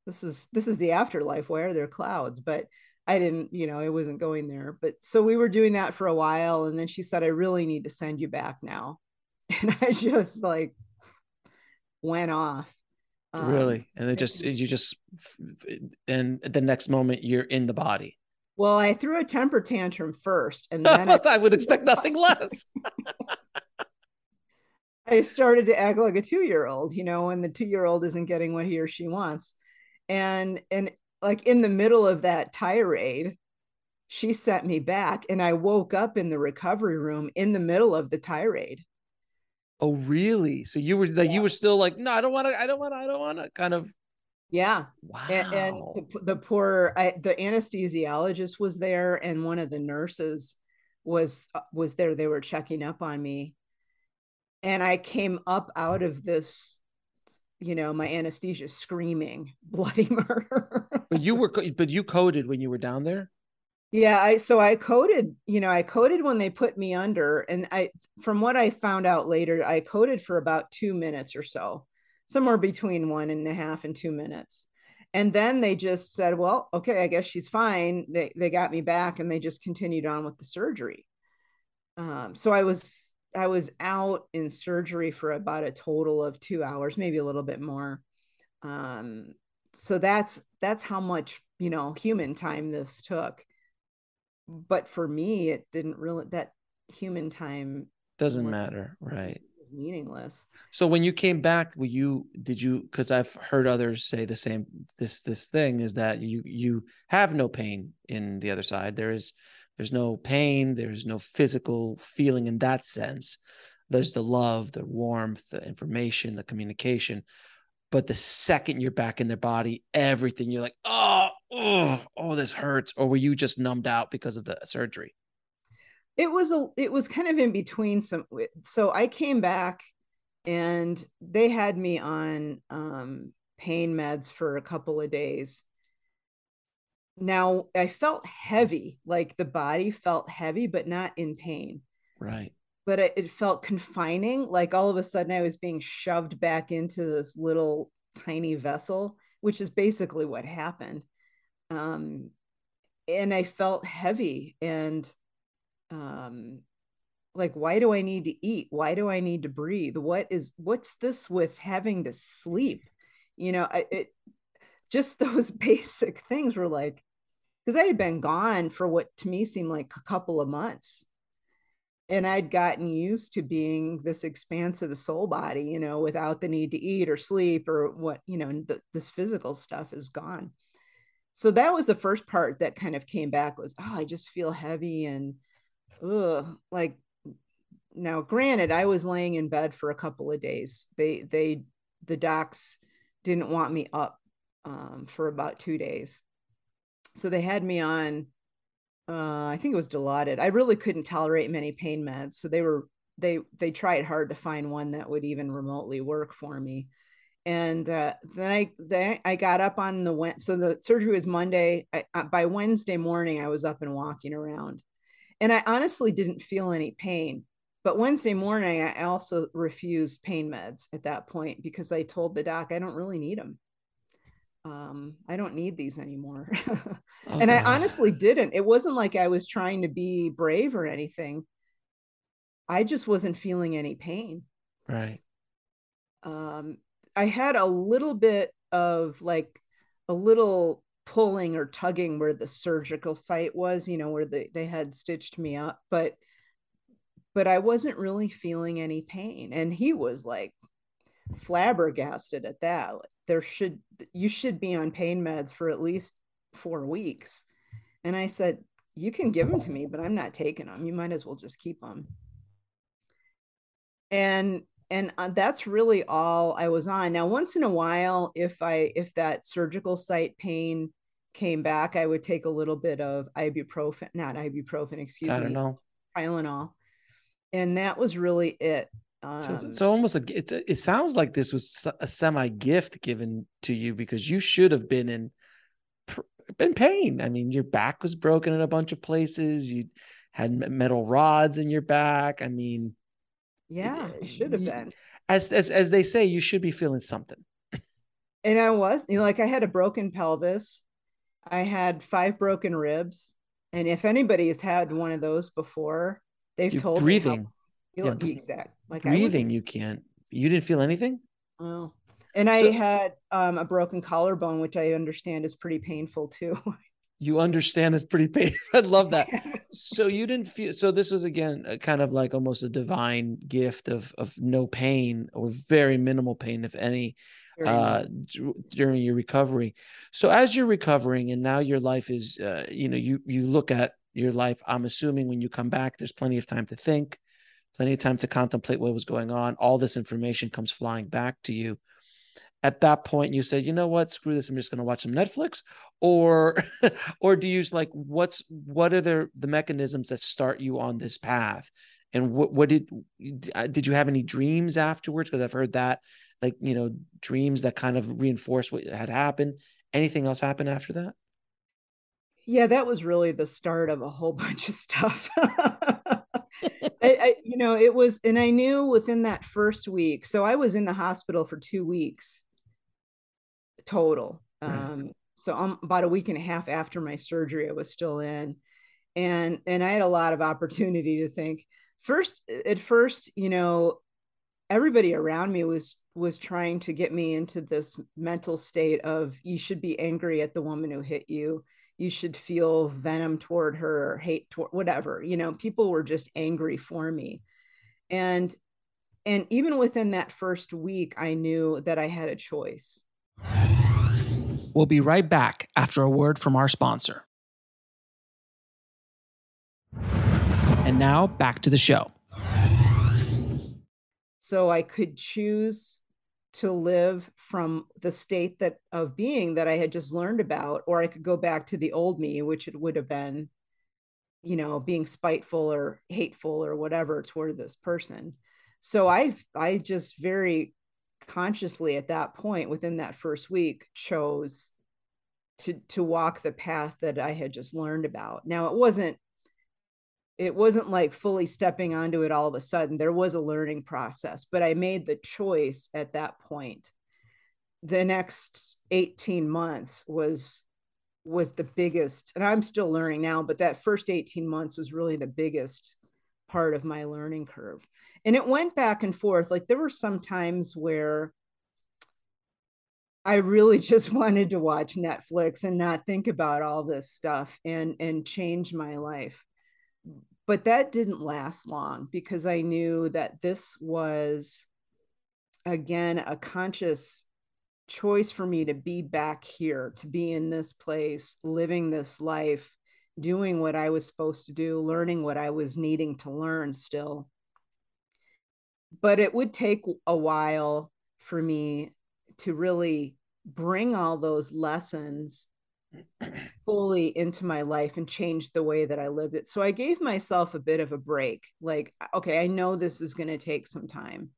this is this is the afterlife Why are there clouds? But i didn't you know i wasn't going there. But so we were doing that for a while and then she said i really need to send you back now. [laughs] And i just like went off. Um, really? And it just you just and the next moment you're in the body well i threw a temper tantrum first and then I, [laughs] I would expect [laughs] nothing less. [laughs] I started to act like a two year old, you know, when the two year old isn't getting what he or she wants. And and like in the middle of that tirade she sent me back and i woke up in the recovery room in the middle of the tirade. Oh really? So you were like yeah. you were still like no i don't want to i don't want to i don't want to kind of yeah. Wow and, and the, the, poor I, the anesthesiologist was there and one of the nurses was uh, was there. They were checking up on me. And i came up out of this you know, my anesthesia screaming [laughs] bloody murder. but you [laughs] were, but you coded when you were down there. Yeah, I so I coded, you know, I coded when they put me under, and I from what I found out later, I coded for about two minutes or so, somewhere between one and a half and two minutes. And then they just said, Well, okay, I guess she's fine. They they got me back and they just continued on with the surgery. Um, so I was I was out in surgery for about a total of two hours, maybe a little bit more. Um, so that's that's how much you know human time this took but for me it didn't really that human time doesn't matter right meaningless. So when you came back were you did you because i've heard others say the same this this thing is that you you have no pain in the other side. There is there's no pain there's no physical feeling in that sense. There's the love the warmth the information the communication. But the second you're back in their body everything you're like oh oh, oh, this hurts, or were you just numbed out because of the surgery? It was a, it was kind of in between some. So I came back, and they had me on um, pain meds for a couple of days. Now I felt heavy, like the body felt heavy, but not in pain. Right. But it, it felt confining. Like all of a sudden I was being shoved back into this little tiny vessel, which is basically what happened um, and I felt heavy and um, like why do I need to eat? Why do I need to breathe? What is what's this with having to sleep? You know, I, it just [laughs] those basic things were like because I had been gone for what to me seemed like a couple of months. And I'd gotten used to being this expansive soul body, you know, without the need to eat or sleep or what, you know, the, this physical stuff is gone so that was the first part that kind of came back was oh i just feel heavy and ugh, like now granted i was laying in bed for a couple of days. They they the docs didn't want me up um, for about two days. So they had me on uh, i think it was dilaudid. I really couldn't tolerate many pain meds so they were they they tried hard to find one that would even remotely work for me. And uh, then I then I got up on the went so the surgery was Monday. I, uh, by Wednesday morning, I was up and walking around, and I honestly didn't feel any pain. But Wednesday morning, I also refused pain meds at that point because I told the doc I don't really need them. Um, I don't need these anymore. oh, [laughs] and I honestly didn't. It wasn't like I was trying to be brave or anything. I just wasn't feeling any pain. Right. Um, I had a little bit of like a little pulling or tugging where the surgical site was, you know, where they, they had stitched me up, but but I wasn't really feeling any pain. And he was like flabbergasted at that. Like, there should you should be on pain meds for at least four weeks. And I said, you can give them to me, but I'm not taking them. You might as well just keep them. And and uh, that's really all I was on. Now, once in a while, if I if that surgical site pain came back, I would take a little bit of ibuprofen, not ibuprofen, excuse I me, don't know, Tylenol, and that was really it. Um, so, so almost like it's it sounds like this was a semi gift given to you because you should have been in in pain. I mean, your back was broken in a bunch of places. You had metal rods in your back. I mean, yeah, it should have been. As as as they say, you should be feeling something. And I was, you know, like I had a broken pelvis. I had five broken ribs. And if anybody has had one of those before, they've You're told breathing. Me how, yeah, exact. Like breathing, you can't. You didn't feel anything. Oh, and so, I had um, a broken collarbone, which I understand is pretty painful too. [laughs] you understand is pretty painful. [laughs] I love that. [laughs] so you didn't feel so this was again kind of like almost a divine gift of of no pain or very minimal pain if any uh during your recovery. So as you're recovering and now your life is uh, you know you you look at your life I'm assuming when you come back there's plenty of time to think, plenty of time to contemplate what was going on. All this information comes flying back to you at that point you said you know what? Screw this i'm just going to watch some netflix or [laughs] or do you like what's what are the the mechanisms that start you on this path? And what what did uh, did you have any dreams afterwards? Because i've heard that like you know dreams that kind of reinforce what had happened. Anything else happen after that? Yeah, that was really the start of a whole [laughs] bunch of stuff. I, I, you know, it was, and I knew within that first week. So I was in the hospital for two weeks total. Um, so I'm about a week and a half after my surgery, I was still in, and and I had a lot of opportunity to think. First, at first, you know, everybody around me was was trying to get me into this mental state of you should be angry at the woman who hit you. You should feel venom toward her or hate toward whatever you know people were just angry for me. And and even within that first week i knew that i had a choice we'll be right back after a word from our sponsor and now back to the show so i could choose to live from the state that of being that I had just learned about, or I could go back to the old me, which it would have been, you know, being spiteful or hateful or whatever toward this person. So I I just very consciously at that point within that first week chose to to walk the path that I had just learned about. Now it wasn't it wasn't like fully stepping onto it all of a sudden. There was a learning process, but I made the choice at that point. The next 18 months was was the biggest and I'm still learning now, but that first 18 months was really the biggest part of my learning curve. And it went back and forth. Like there were some times where I really [laughs] just wanted to watch Netflix and not think about all this stuff and and change my life but that didn't last long because I knew that this was again a conscious choice for me to be back here, to be in this place, living this life, doing what I was supposed to do, learning what I was needing to learn still. But it would take a while for me to really bring all those lessons [clears throat] fully into my life and change the way that I lived it. So I gave myself a bit of a break. Like, okay, I know this is going to take some time.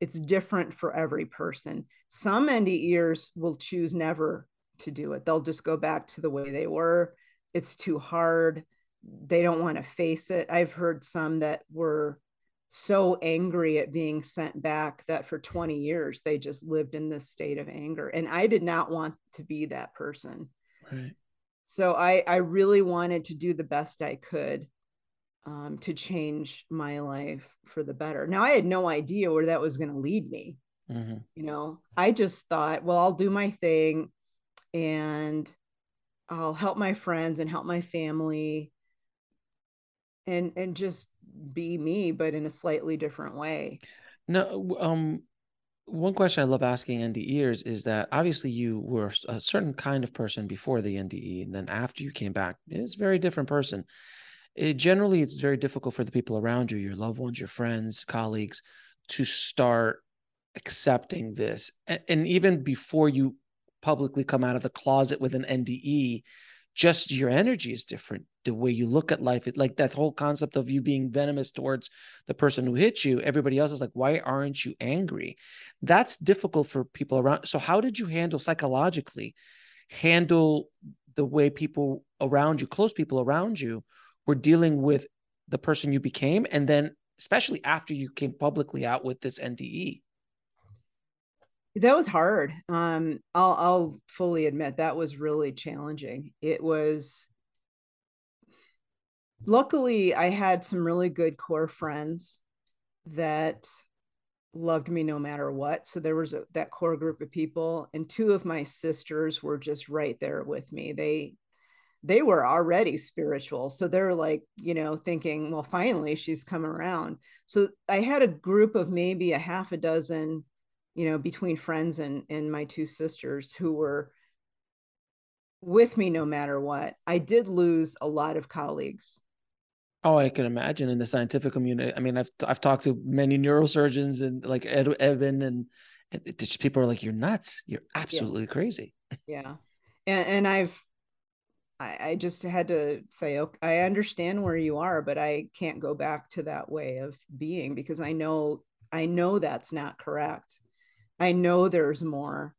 It's different for every person. Some NDEers will choose never to do it. They'll just go back to the way they were. It's too hard. They don't want to face it. I've heard some that were so angry at being sent back that for 20 years they just lived in this state of anger and i did not want to be that person Right. So I I really wanted to do the best I could um, to change my life for the better. Now I had no idea where that was going to lead me. Mm-hmm. You know, I just thought, well, I'll do my thing, and I'll help my friends and help my family, and and just be me, but in a slightly different way. No, um, one question I love asking NDEers is that obviously you were a certain kind of person before the NDE, and then after you came back, it's a very different person. It, generally, it's very difficult for the people around you, your loved ones, your friends, colleagues, to start accepting this. And, and even before you publicly come out of the closet with an NDE, just your energy is different. The way you look at life it like that whole concept of you being venomous towards the person who hit you everybody else is like why aren't you angry? That's difficult for people around so how did you handle psychologically handle the way people around you close people around you were dealing with the person you became? And then especially after you came publicly out with this NDE that was hard um i'll i'll fully admit that was really challenging. It was luckily i had some really good core friends that loved me no matter what so there was a, that core group of people and two of my sisters were just right there with me. They they were already spiritual so they're like you know thinking well finally she's come around. So i had a group of maybe a half a dozen you know, between friends and and my two sisters who were with me no matter what. I did lose a lot of colleagues. Oh, I can imagine in the scientific community. I mean, I've I've talked to many neurosurgeons and like Ed, Eben and, and just people are like, "You're nuts. You're absolutely yeah. crazy." [laughs] Yeah, and and I've I, I just had to say, okay, I understand where you are, but I can't go back to that way of being because I know I know that's not correct. I know there's more.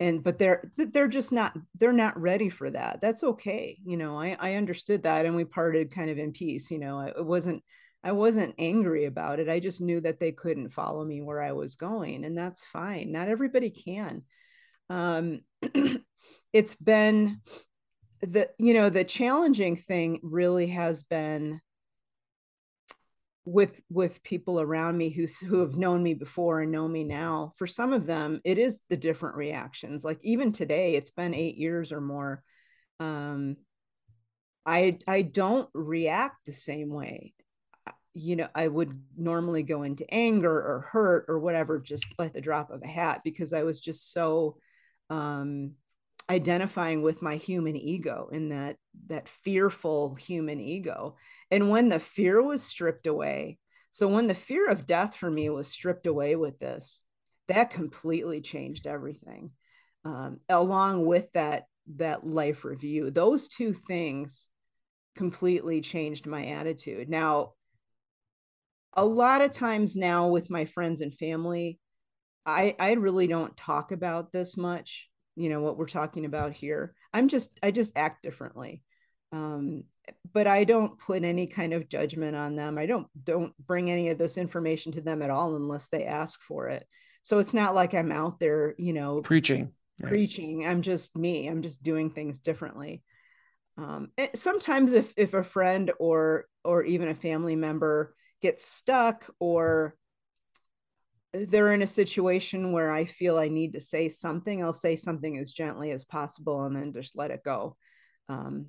and but they're they're just not they're not ready for that. That's okay you know i i understood that and we parted kind of in peace you know it wasn't i wasn't angry about it. I just knew that they couldn't follow me where i was going and that's fine. Not everybody can. Um [clears throat] it's been the you know the challenging thing really has been with with people around me who who have known me before and know me now for some of them it is the different reactions. Like even today it's been 8 years or more um i i don't react the same way. You know i would normally go into anger or hurt or whatever just like the drop of a hat because i was just so um identifying with my human ego in that that fearful human ego. And when the fear was stripped away so when the fear of death for me was stripped away with this that completely changed everything. Um, along with that that life review those two things completely changed my attitude. Now a lot of times now with my friends and family i i really don't talk about this much you know what we're talking about here. I'm just i just act differently. Um, but i don't put any kind of judgment on them. I don't don't bring any of this information to them at all unless they ask for it. So it's not like i'm out there you know preaching. Preaching. I'm just me. I'm just doing things differently. Um, sometimes if if a friend or or even a family member gets stuck or they're in a situation where I feel I need to say something, I'll say something as gently as possible and then just let it go. Um,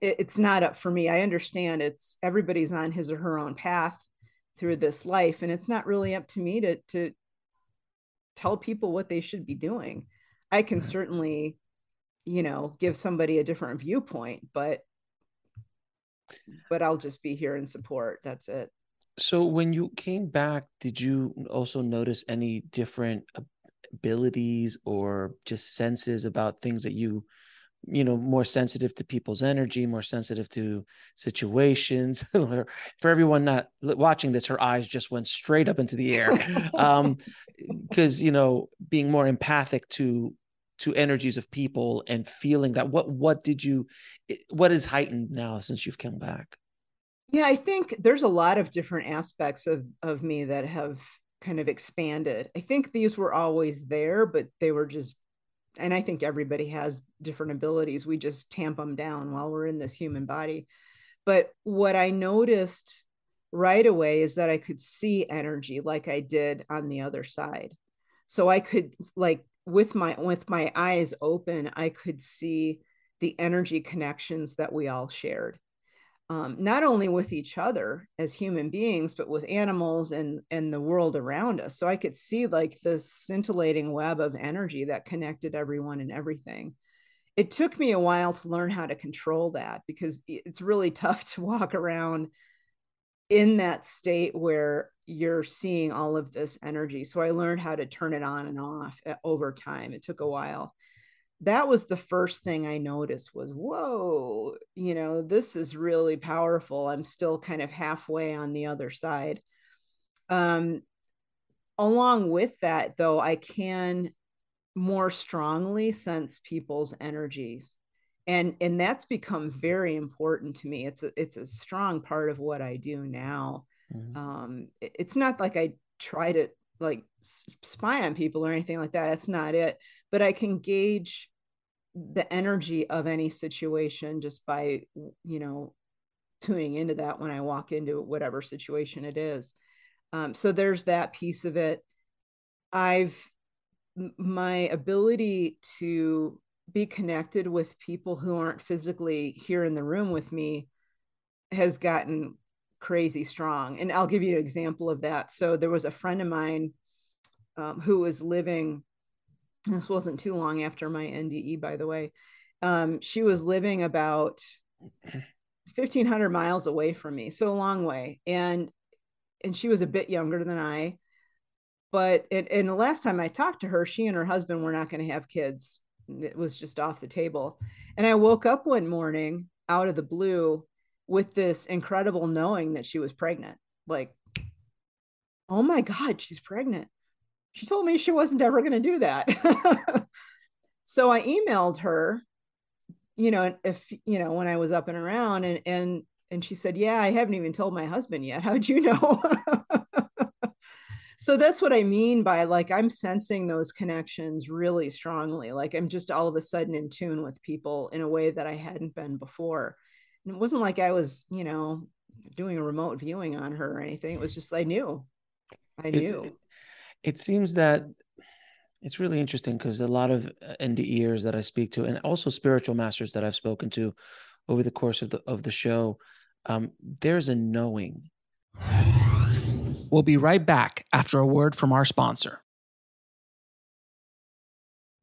it, it's not up for me. I understand it's everybody's on his or her own path through this life, and it's not really up to me to to tell people what they should be doing. I can certainly, you know, give somebody a different viewpoint, but but I'll just be here in support. That's it. So when you came back, did you also notice any different abilities or just senses about things that you you know more sensitive to people's energy more sensitive to situations? [laughs] For everyone not watching this her eyes just went straight up into the air. [laughs] Um because you know being more empathic to to energies of people and feeling that what what did you what is heightened now since you've come back yeah, I think there's a lot of different aspects of of me that have kind of expanded. I think these were always there, but they were just and I think everybody has different abilities. We just tamp them down while we're in this human body. But what I noticed right away is that I could see energy like I did on the other side. So I could like with my with my eyes open, I could see the energy connections that we all shared um, not only with each other as human beings, but with animals and and the world around us. So I could see like this scintillating web of energy that connected everyone and everything. It took me a while to learn how to control that because it's really [laughs] tough to walk around in that state where you're seeing all of this energy. So I learned how to turn it on and off eh, over time. It took a while that was the first thing I noticed was, whoa, you know, this is really powerful. I'm still kind of halfway on the other side. Um, along with that, though, I can more strongly sense people's energies. And, and that's become very important to me. It's a, it's a strong part of what I do now. Mm-hmm. Um, it, it's not like I try to like spy on people or anything like that. That's not it. But I can gauge the energy of any situation just by, you know, tuning into that when I walk into whatever situation it is. Um, so there's that piece of it. I've my ability to be connected with people who aren't physically here in the room with me has gotten crazy strong. And I'll give you an example of that. So there was a friend of mine um, who was living, this wasn't too long after my NDE, by the way. Um, she was living about 1500 miles away from me, so a long way. And and she was a bit younger than I. But and, and the last time I talked to her, she and her husband were not going to have kids. It was just off the table. And I woke up one morning out of the blue with this incredible knowing that she was pregnant. Like, oh my God, she's pregnant. She told me she wasn't ever going to do that. [laughs] So I emailed her, you know, if you know, when I was up and around and and and she said, Yeah, I haven't even told my husband yet. How'd you know? [laughs] so that's what I mean by like I'm sensing those connections really strongly. Like I'm just all of a sudden in tune with people in a way that I hadn't been before. It wasn't like I was, you know, doing a remote viewing on her or anything. It was just I knew. I knew. It, it seems that it's really interesting because a lot of uh, NDEers that I speak to, and also spiritual masters that I've spoken to over the course of the of the show, um, there's a knowing. We'll be right back after a word from our sponsor.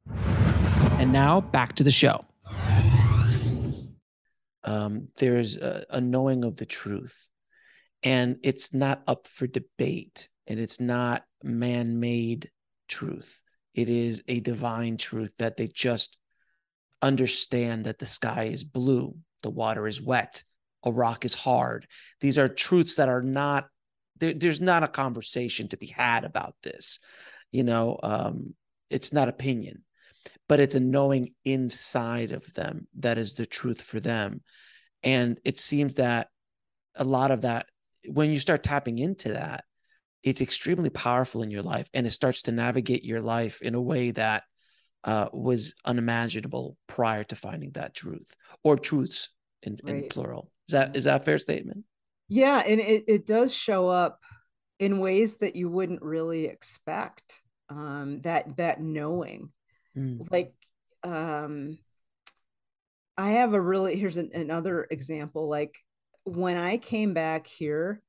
And now back to the show. Um, there's a, a knowing of the truth, and it's not up for debate, and it's not man-made truth. It is a divine truth that they just understand that the sky is blue, the water is wet, a rock is hard. These are truths that are not there, there's not a conversation to be had about this. You know, um, it's not opinion, but it's a knowing inside of them that is the truth for them. And it seems that a lot of that, when you start tapping into that, it's extremely powerful in your life and it starts to navigate your life in a way that uh, was unimaginable prior to finding that truth or truths in, right. in plural. Is that is that a fair statement? Yeah, and it, it does show up in ways that you wouldn't really expect. Um, that that knowing, mm. like um, I have a really here's an, another example. Like when I came back here,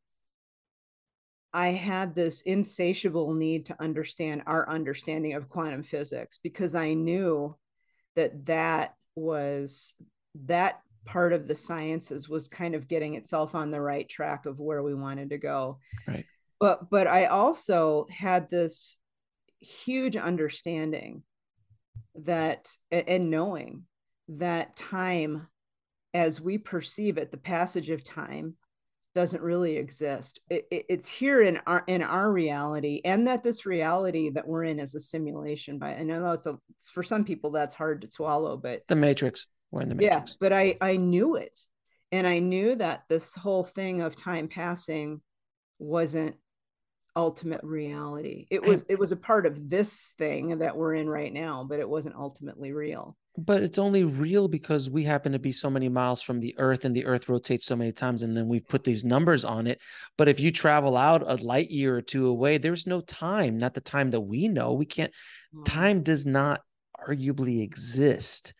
I had this insatiable need to understand our understanding of quantum physics because I knew that that was that part of the sciences was kind of getting itself on the right track of where we wanted to go right but but i also had this huge understanding that and knowing that time as we perceive it the passage of time doesn't really exist. It, it, it's here in our in our reality and that this reality that we're in is a simulation by i know it's a for some people that's hard to swallow but the matrix. We're in the matrix. Yeah, but I I knew it, and I knew that this whole thing of time passing wasn't ultimate reality. It was it was a part of this thing that we're in right now, but it wasn't ultimately real. But it's only real because we happen to be so many miles from the earth and the earth rotates so many times and then we've put these numbers on it. But if you travel out a light year or two away, there's no time, not the time that we know. We can't mm-hmm. time does not arguably exist.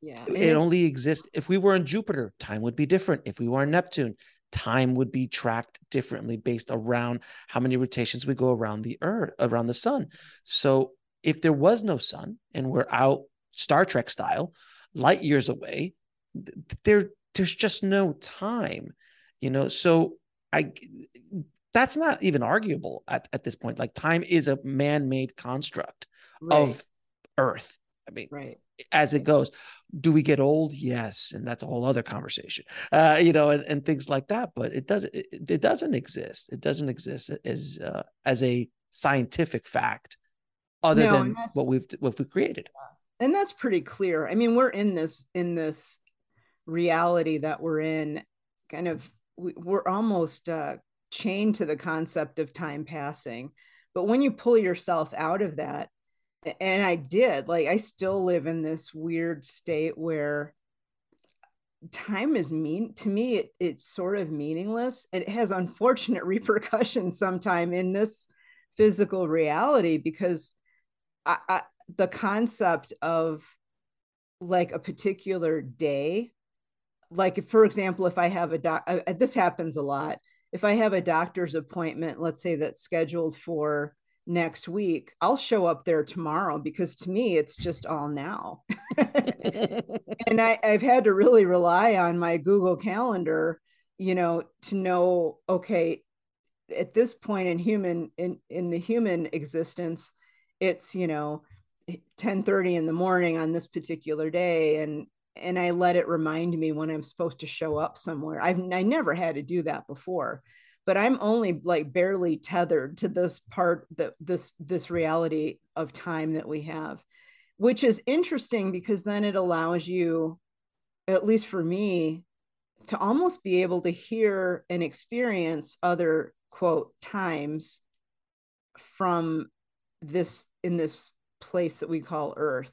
Yeah. It only exists if we were on Jupiter, time would be different. If we were on Neptune, time would be tracked differently based around how many rotations we go around the earth, around the sun. So if there was no sun and we're out Star Trek style, light years away, there there's just no time, you know. So I that's not even arguable at, at this point. Like time is a man-made construct right. of Earth. I mean, right as it goes. Do we get old? Yes, and that's a whole other conversation. Uh, you know, and, and things like that. But it doesn't. It, it doesn't exist. It doesn't exist as uh, as a scientific fact, other no, than what we've what we've created. And that's pretty clear. I mean, we're in this in this reality that we're in. Kind of, we, we're almost uh, chained to the concept of time passing. But when you pull yourself out of that, and I did. Like I still live in this weird state where time is mean to me it, it's sort of meaningless it has [laughs] unfortunate repercussions sometime in this physical reality because I, I, the concept of like a particular day like for example if i have a doc uh, this happens a lot if i have a doctor's appointment let's say that's scheduled for next week, I'll show up there tomorrow because to me, it's just all now. [laughs] and I, I've had to really rely on my Google Calendar, you know, to know, okay, at this point in human in in the human existence, it's you know 10 30 in the morning on this particular day and and I let it remind me when I'm supposed to show up somewhere. I've I never had to do that before but i'm only like barely tethered to this part that this this reality of time that we have which is interesting because then it allows you at least for me to almost be able to hear and experience other quote times from this in this place that we call earth.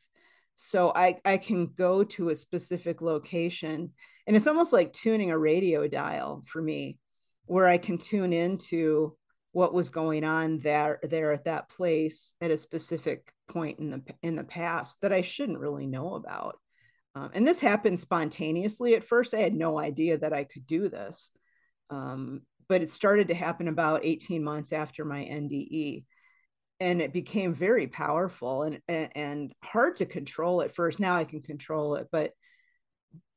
So i i can go to a specific location and it's almost like tuning a radio dial for me where i can tune into what was going on there there at that place at a specific point in the in the past that i shouldn't really know about um, and this happened spontaneously at first. I had no idea that I could do this. Um, but it started to happen about 18 months after my NDE. And it became very powerful and, and, and hard to control at first. Now I can control it, but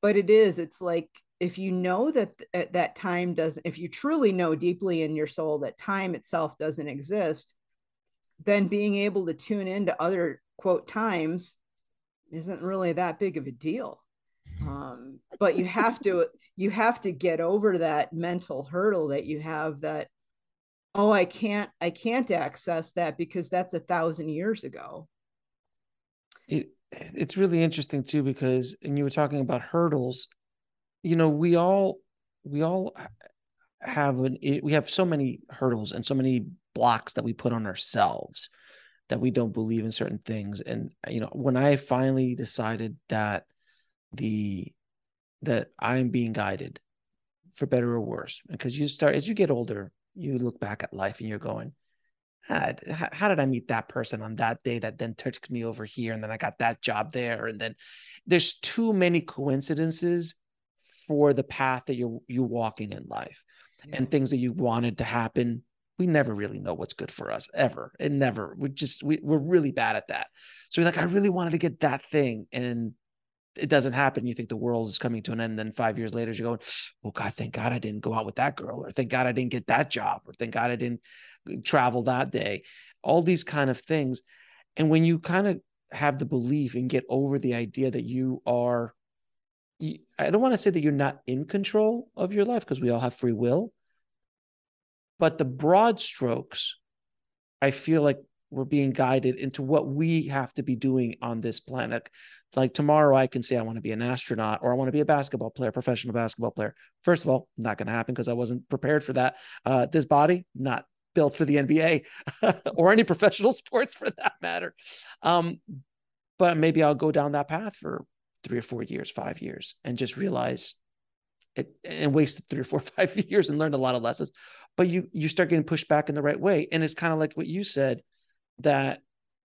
but it is, it's like if you know that that time doesn't, if you truly know deeply in your soul that time itself doesn't exist, then being able to tune into other quote times isn't really that big of a deal. Um, but you have to you have to get over that mental hurdle that you have that oh i can't i can't access that because that's a thousand years ago. It, it's really interesting too because and you were talking about hurdles you know we all we all have an we have so many hurdles and so many blocks that we put on ourselves that we don't believe in certain things. And you know when i finally decided that the that i'm being guided for better or worse because you start as you get older you look back at life and you're going ah, how did i meet that person on that day that then took me over here and then i got that job there? And then there's too many coincidences for the path that you're you walking in life yeah. and things that you wanted to happen we never really know what's good for us ever. It never. We just we we're really bad at that. So we're like, I really wanted to get that thing, and it doesn't happen. You think the world is coming to an end. And then five years later, you're going, Oh God, thank God I didn't go out with that girl, or thank God I didn't get that job, or thank God I didn't travel that day. All these kind of things. And when you kind of have the belief and get over the idea that you are I don't want to say that you're not in control of your life because we all have free will, but the broad strokes, I feel like we're being guided into what we have to be doing on this planet. Like tomorrow, I can say I want to be an astronaut or I want to be a basketball player, professional basketball player. First of all, not going to happen because I wasn't prepared for that. Uh, this body, not built for the NBA [laughs] or any professional [laughs] sports for that matter. Um, but maybe I'll go down that path for three or four years, five years, and just realize it and wasted three or four, [laughs] five years and learned a lot of lessons. But you you start getting pushed back in the right way. And it's kind of like what you said, that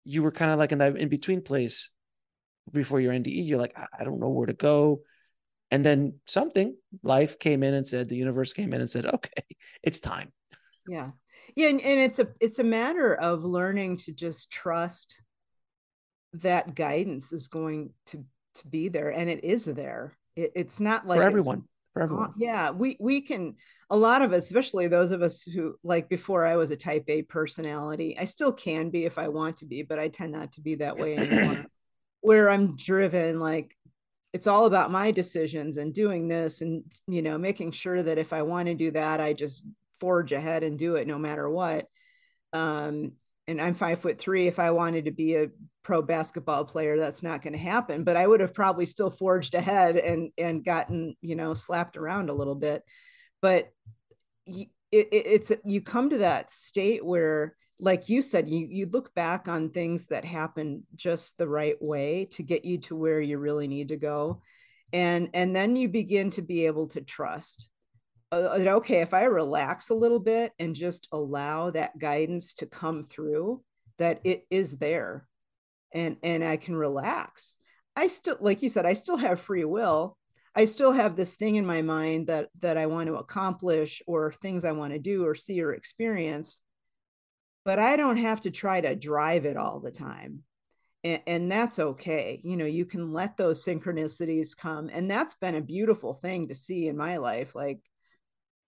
you were kind of like in that in between place before your NDE. You're like, I don't know where to go. And then something, life came in and said, the universe came in and said, okay, [laughs] it's time. Yeah. Yeah. And, and it's a it's a matter of learning to just trust that guidance is going to to be there and it is there. It, it's not like for everyone for everyone. yeah, we we can a lot of us, especially those of us who like before I was a type A personality. I still can be if I want to be, but I tend not to be that way anymore. [clears throat] Where I'm driven like it's all about my decisions and doing this and you know making sure that if I want to do that I just forge ahead and do it no matter what. Um, and I'm five foot three. If I wanted to be a pro basketball player, that's not going to happen. But I would have probably still forged ahead and and gotten you know slapped around a little bit. But it, it's you come to that state where, like you said, you you look back on things that happen just the right way to get you to where you really need to go, and and then you begin to be able to trust uh, okay, if I relax a little bit and just allow that guidance to come through, that it is there and and I can relax. I still like you said I still have free will. I still have this thing in my mind that that I want to accomplish or things I want to do or see or experience. But I don't have to try to drive it all the time. And, and that's okay. You know, you can let those synchronicities come. And that's been a beautiful thing to see in my life. Like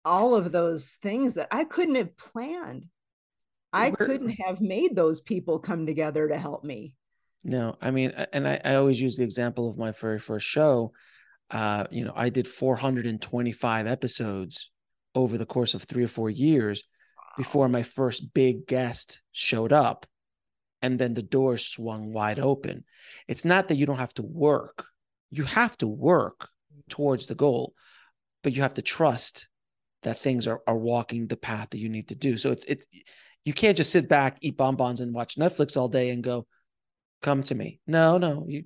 all of those things that I couldn't have planned. I Where, couldn't have made those people come together to help me. No, I mean, and I, I always use the example of my very first show. Uh, you know, I did 425 episodes over the course of three or four years before my first big guest showed up. and then the door swung wide open. It's not that you don't have to work. You have to work towards the goal, but you have to trust that things are, are walking the path that you need to do. So it's it's you can't just sit back, eat bonbons, and watch Netflix all day and go, "Come to me." No, no, you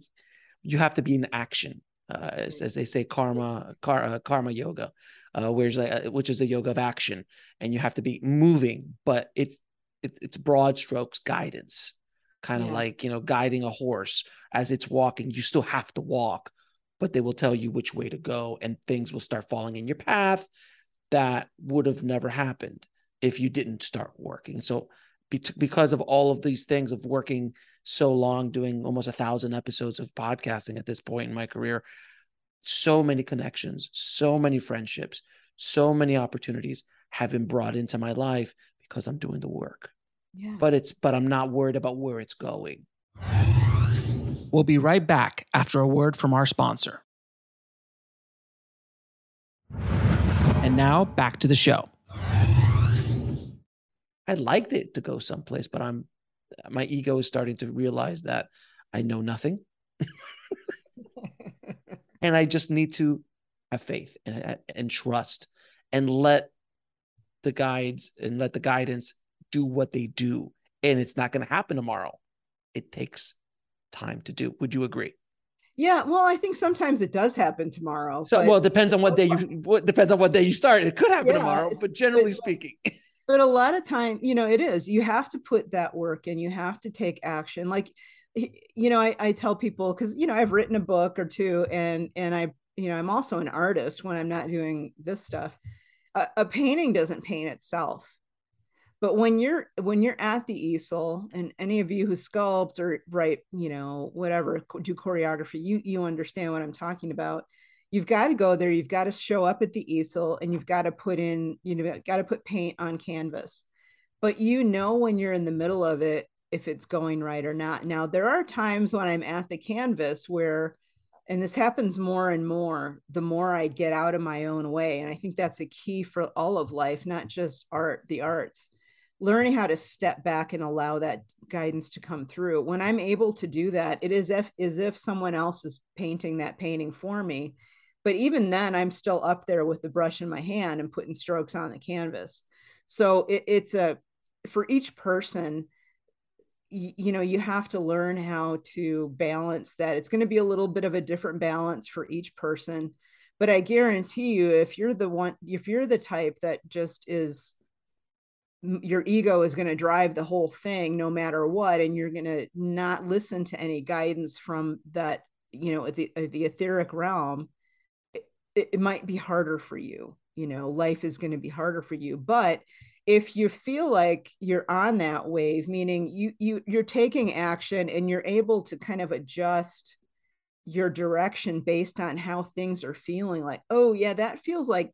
you have to be in action, uh, as, as they say, karma car, uh, karma yoga, uh, where's like, uh, which is a yoga of action, and you have to be moving, but it's it, it's broad strokes guidance, kind of yeah. like you know guiding a horse as it's walking. You still have to walk, but they will tell you which way to go, and things will start falling in your path that would have never happened if you didn't start working. So because of all of these things of working so long, doing almost a thousand episodes of podcasting at this point in my career, so many connections, so many friendships, so many opportunities have been brought into my life because I'm doing the work. Yeah. But it's but I'm not worried about where it's going. We'll be right back after a word from our sponsor. And now back to the show. I'd like it to go someplace, but I'm my ego is starting to realize that I know nothing. [laughs] and I just need to have faith and, and trust and let the guides and let the guidance do what they do. And it's not going to happen tomorrow. It takes time to do. Would you agree? Yeah, well, I think sometimes it does happen tomorrow. So, well, it depends on what day you [laughs] what depends on what day you start. It could happen yeah, tomorrow, but generally speaking. [laughs] But a lot of time, you know, it is. You have to put that work and you have to take action. Like, you know, I, I tell people because you know I've written a book or two, and and I, you know, I'm also an artist when I'm not doing this stuff. a, a painting doesn't paint itself but when you're when you're at the easel and any of you who sculpt or write you know whatever do choreography you you understand what i'm talking about. You've got to go there. You've got to show up at the easel and you've got to put in you know got to put paint on canvas. But you know when you're in the middle of it if it's going right or not. Now there are times when i'm at the canvas where and this happens more and more the more i get out of my own way. And i think that's a key for all of life not just art the arts learning how to step back and allow that guidance to come through. When i'm able to do that it is if as if someone else is painting that painting for me. But even then i'm still up there with the brush in my hand and putting strokes on the canvas. So it, it's a for each person you, you know you have to learn how to balance that. It's going to be a little bit of a different balance for each person. But i guarantee you if you're the one if you're the type that just is your ego is going to drive the whole thing no matter what and you're going to not listen to any guidance from that you know the uh, the etheric realm it, it might be harder for you you know life is going to be harder for you. But if you feel like you're on that wave meaning you you you're taking action and you're able to kind of adjust your direction based on how things are feeling like oh yeah that feels like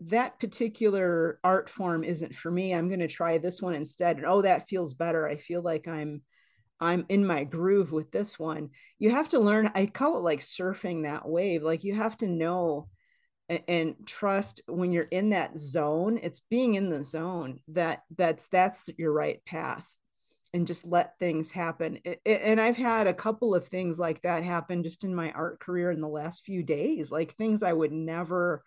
that particular art form isn't for me. I'm going to try this one instead and oh that feels better. I feel like i'm i'm in my groove with this one. You have to learn i call it like surfing that wave. Like you have to know and, trust when you're in that zone it's being in the zone that that's that's your right path and just let things happen. And i've had a couple of things like that happen just in my art career in the last few days like things i would never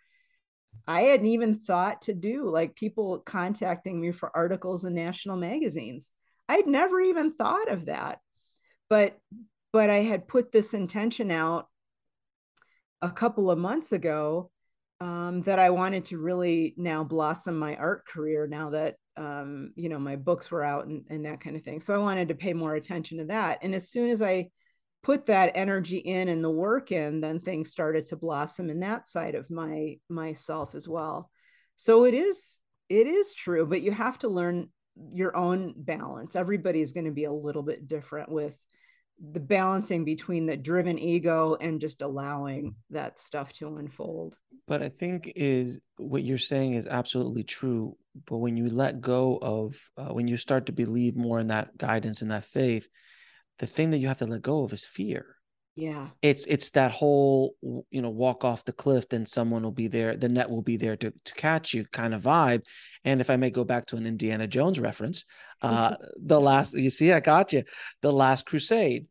I hadn't even thought to do, like people contacting me for articles in national magazines. I'd never even thought of that. But but I had put this intention out a couple of months ago um, that I wanted to really now blossom my art career now that um, you know my books were out and, and that kind of thing. So I wanted to pay more attention to that. And as soon as I put that energy in and the work in then things started to blossom in that side of my myself as well. So it is it is true but you have to learn your own balance. Everybody is going to be a little bit different with the balancing between the driven ego and just allowing that stuff to unfold. But i think is what you're saying is absolutely true but when you let go of uh, when you start to believe more in that guidance and that faith the thing that you have to let go of is fear Yeah. It's it's that whole you know walk off the cliff, then someone will be there, the net will be there to to catch you kind of vibe. And if I may go back to an Indiana Jones reference, [laughs] uh, the last you see, I got you, the Last Crusade,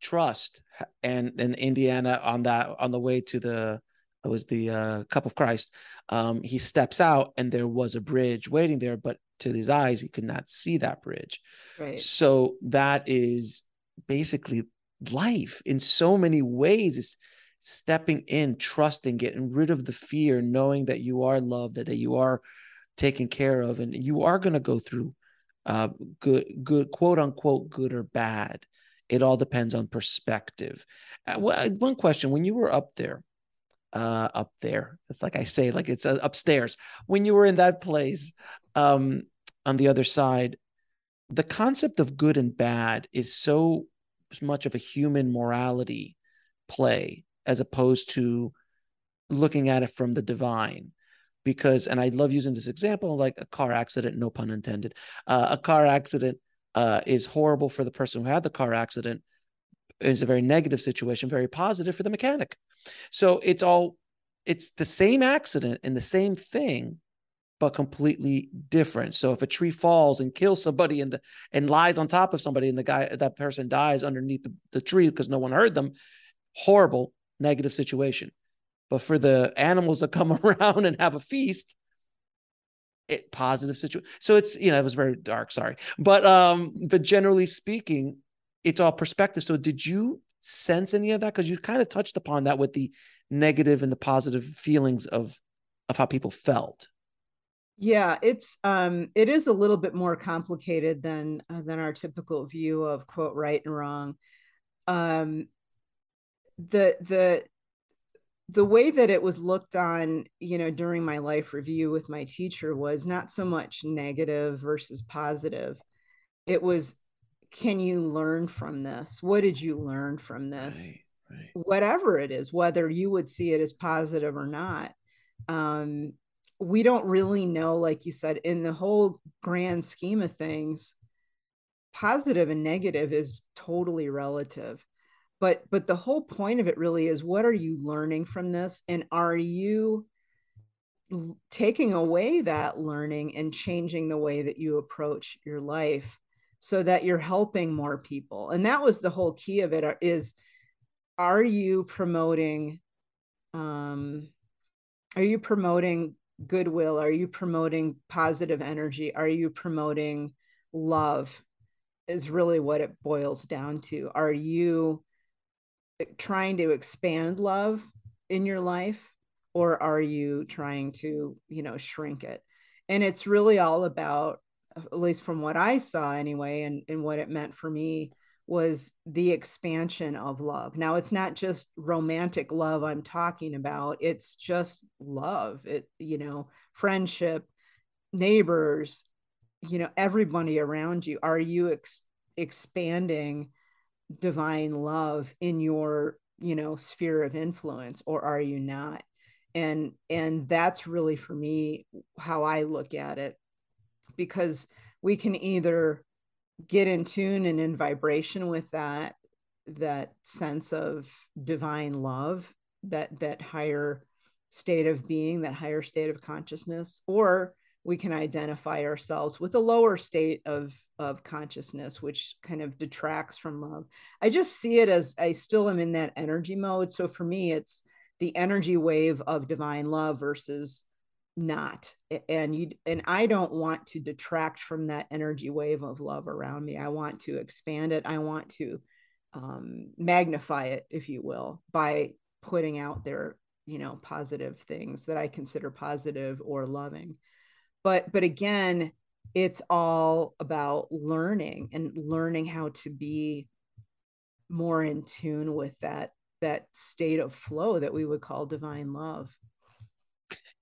trust, and and Indiana on that on the way to the it was the uh, cup of Christ. Um, he steps out, and there was a bridge waiting there, but to his eyes, he could not see that bridge. Right. So that is basically life in so many ways is stepping in trusting getting rid of the fear knowing that you are loved that, that you are taken care of and you are going to go through uh, good good quote unquote good or bad it all depends on perspective uh, one question when you were up there uh, up there. It's like i say like it's uh, upstairs. When you were in that place um, on the other side the concept of good and bad is so much of a human morality play as opposed to looking at it from the divine. Because and i love using this example like a car accident no pun intended uh, a car accident uh, is horrible for the person who had the car accident it's a very negative situation very positive for the mechanic so it's all it's the same accident and the same thing but completely different. So if a tree falls and kills somebody and the and lies on top of somebody and the guy that person dies underneath the, the tree because no one heard them, horrible negative situation. But for the animals that come [laughs] around and have a feast, it positive situation. So it's you know it was very dark, sorry. But um but generally speaking, it's all perspective. So did you sense any of that because you kind of touched upon that with the negative and the positive feelings of of how people felt yeah, it's um it is a little bit more complicated than uh, than our typical view of quote right and wrong. Um the the the way that it was looked on, you know, during my life review with my teacher was not so much negative versus positive. It was can you learn from this? What did you learn from this? Right, right. Whatever it is, whether you would see it as positive or not. Um, we don't really know, like you said, in the whole grand scheme of things, positive and negative is totally relative. But but the whole point of it really is what are you learning from this? And are you taking away that learning and changing the way that you approach your life so that you're helping more people and that was the whole key of it uh, are you promoting um are you promoting goodwill? Are you promoting positive energy? Are you promoting love? Is really what it boils down to. Are you trying to expand love in your life or are you trying to, you know, shrink it? And it's really all about, at least from what I saw anyway, and, and what it meant for me was the expansion of love. Now it's not just romantic love I'm talking about, it's just love. It you know, friendship, neighbors, you know, everybody around you. Are you ex- expanding divine love in your, you know, sphere of influence or are you not? And and that's really for me how I look at it because we can either get in tune and in vibration with that that sense of divine love that that higher state of being that higher state of consciousness or we can identify ourselves with a lower state of of consciousness which kind of detracts from love. I just see it as i still am in that energy mode. So for me it's the energy wave of divine love versus not and you and i don't want to detract from that energy wave of love around me. I want to expand it. I want to um, magnify it if you will by putting out there you know positive things that i consider positive or loving. But but again it's all about learning and learning how to be more in tune with that that state of flow that we would call divine love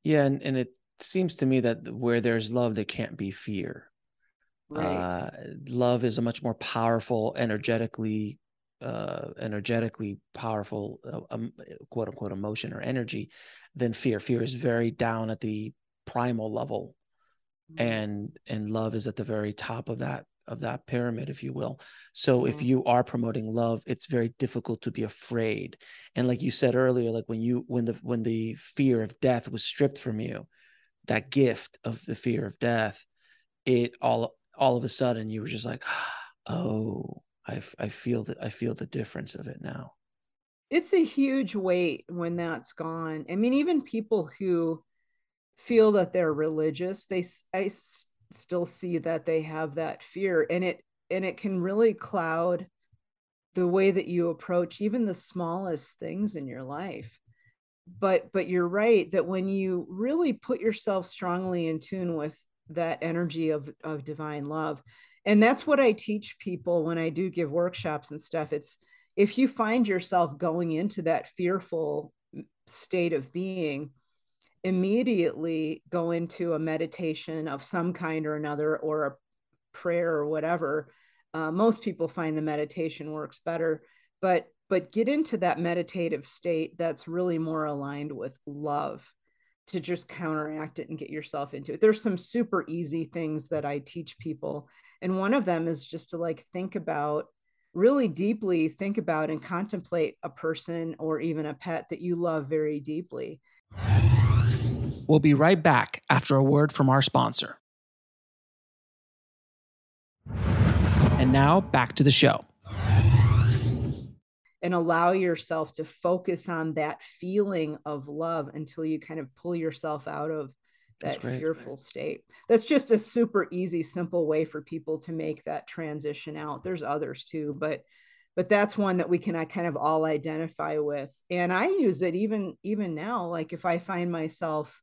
yeah, and, and it seems to me that where there's love, there can't be fear. Right. Uh, love is a much more powerful, energetically, uh, energetically powerful, uh, um, quote unquote, emotion or energy than fear. Fear is very down at the primal level, mm-hmm. and and love is at the very top of that of that pyramid if you will. So if mm-hmm. you are promoting love it's very difficult to be afraid. And like you said earlier like when you when the when the fear of death was stripped from you that gift of the fear of death it all all of a sudden you were just like [gasps] oh i i feel that i feel the difference of it now. It's a huge weight when that's gone. I mean even people who feel that they're religious they i still see that they have that fear and it and it can really cloud the way that you approach even the smallest things in your life. But but you're right that when you really put yourself strongly in tune with that energy of of divine love and that's what i teach people when i do give workshops and stuff it's if you find yourself going into that fearful state of being immediately go into a meditation of some kind or another or a prayer or whatever uh, most people find the meditation works better. But but get into that meditative state that's really more aligned with love to just counteract it and get yourself into it. There's some super easy things that i teach people and one of them is just to like think about really deeply think about and contemplate a person or even a pet that you love very deeply We'll be right back after a word from our sponsor. And now back to the show. And allow yourself to focus on that feeling of love until you kind of pull yourself out of that fearful state. That's just a super easy, simple way for people to make that transition out. There's others too, but but that's one that we can I kind of all identify with. And I use it even even now. Like if I find myself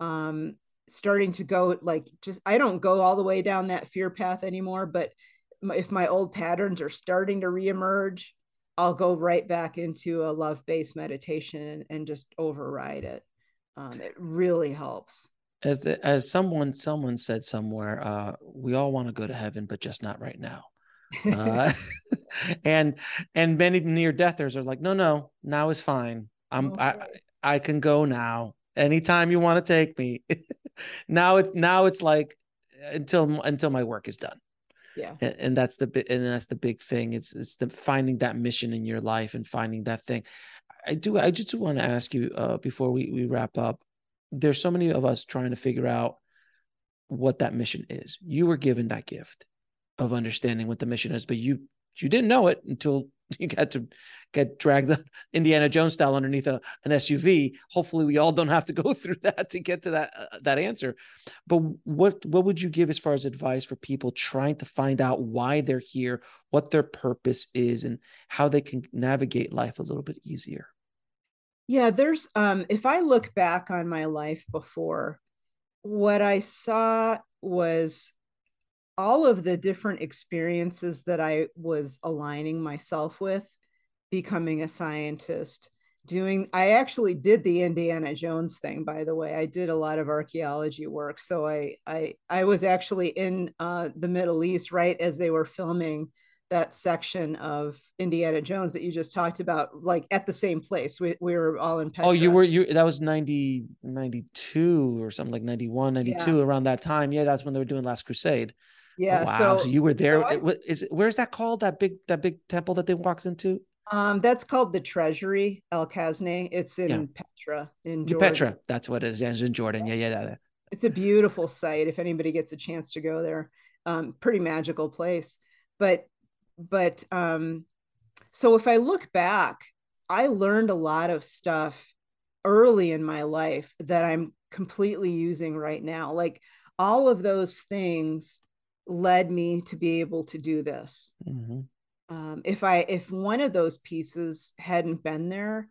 um, starting to go like just I don't go all the way down that fear path anymore, but if my old patterns are starting to reemerge, I'll go right back into a love based meditation and, and, just override it. Um, it really helps. As as someone someone said somewhere, uh, we all want to go to heaven, but just not right now. uh, [laughs] and and many near deathers are like, no, no, now is fine. I'm okay. I I can go now anytime you want to take me. [laughs] now it now it's like until until my work is done. Yeah. And, and that's the bit and that's the big thing. It's it's the finding that mission in your life and finding that thing. I do I just want to ask you uh, before we we wrap up. There's so many of us trying to figure out what that mission is. You were given that gift of understanding what the mission is, but you you didn't know it until [laughs] you got to get dragged the Indiana Jones style underneath a, an SUV. Hopefully, we all don't have to go [laughs] through that to get to that uh, that answer. But what what would you give as far as advice for people trying to find out why they're here, what their purpose is, and how they can navigate life a little bit easier? Yeah, there's um if I look back on my life before, what I saw was all of the different experiences that I was aligning myself with, becoming a scientist, doing, I actually did the Indiana Jones thing, by the way. I did a lot of archaeology work. So I, I, I was actually in uh, the Middle East right as they were filming that section of Indiana Jones that you just talked about, like at the same place. We, we were all in Petra. Oh, you were, you, that was 90, 92 or something like 91, 92 yeah. around that time. Yeah. That's when they were doing Last Crusade. Yeah. Oh, wow. So, so, you were there. So I, is where's that called? That big that big temple that they walks into? Um, that's called the Treasury El Khazneh. It's in yeah. Petra in Jordan. Petra. That's what it is. It's in Jordan. Yeah, yeah, yeah. It's a beautiful site. If anybody gets a chance to go there, um, pretty magical place. But but um, so if I look back, I learned a lot of stuff early in my life that I'm completely using right now. Like all of those things led me to be able to do this. Mm-hmm. Um, if I if one of those pieces hadn't been there,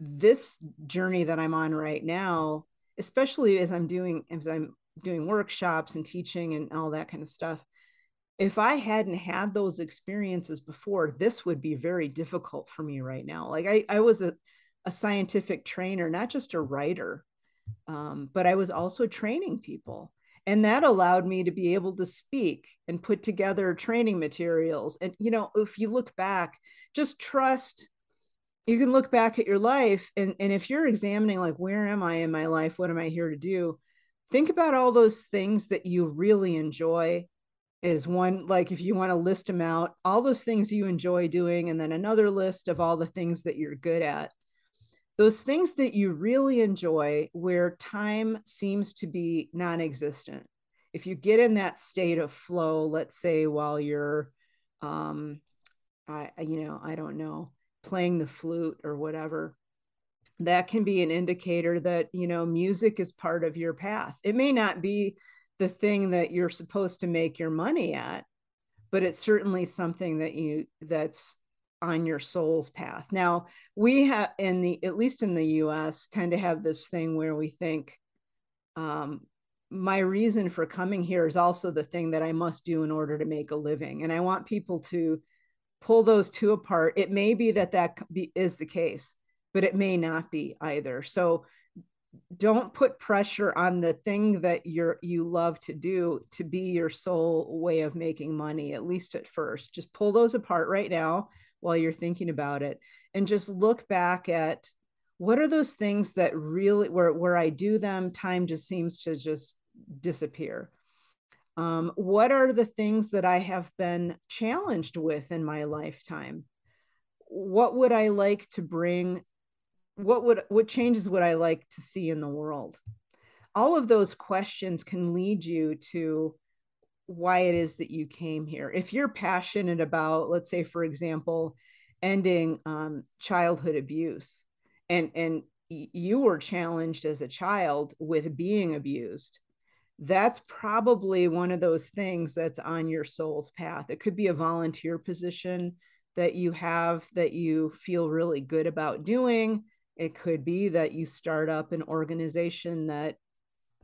this journey that I'm on right now, especially as I'm doing as I'm doing workshops and teaching and all that kind of stuff, if I hadn't had those experiences before, this would be very difficult for me right now. Like I, I was a, a scientific trainer, not just a writer, um, but I was also training people. And that allowed me to be able to speak and put together training materials. And, you know, if you look back, just trust. You can look back at your life. And, and if you're examining, like, where am I in my life? What am I here to do? Think about all those things that you really enjoy is one like if you want to list them out all those things you enjoy doing and then another list of all the things that you're good at those things that you really enjoy where time seems to be non-existent. If you get in that state of flow let's say while you're um i you know i don't know playing the flute or whatever that can be an indicator that you know music is part of your path. It may not be the thing that you're supposed to make your money at but it's certainly something that you that's on your soul's path. Now we have in the at least in the us tend to have this thing where we think um, my reason for coming here is also the thing that i must do in order to make a living. And i want people to pull those two apart. It may be that that be, is the case but it may not be either. So don't put pressure on the thing that you're you love to do to be your sole way of making money at least at first. Just pull those apart right now while you're thinking about it and just look back at what are those things that really where where I do them time just seems to just disappear. Um, what are the things that I have been challenged with in my lifetime? What would I like to bring? What would what changes would I like to see in the world? All of those questions can lead you to why it is that you came here. If you're passionate about, let's say, for example, ending um, childhood abuse, and and you were challenged as a child with being abused, that's probably one of those things that's on your soul's path. It could be a volunteer position that you have that you feel really good about doing it could be that you start up an organization that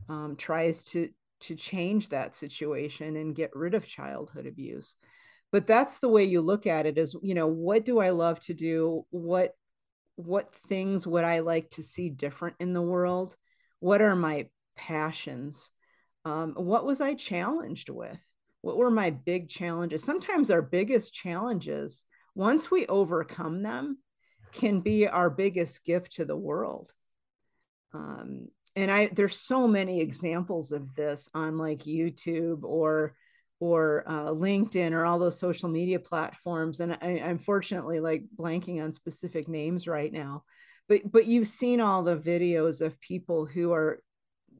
um, tries to to change that situation and get rid of childhood abuse. But that's the way you look at it is, you know, what do I love to do? What what things would I like to see different in the world? What are my passions? Um, what was I challenged with? What were my big challenges? Sometimes our biggest challenges, once we overcome them, can be our biggest gift to the world. Um, and I there's so many examples of this on like YouTube or or uh, LinkedIn or all those social media platforms. And I, unfortunately, like blanking on specific names right now. But but you've seen all the videos of people who are,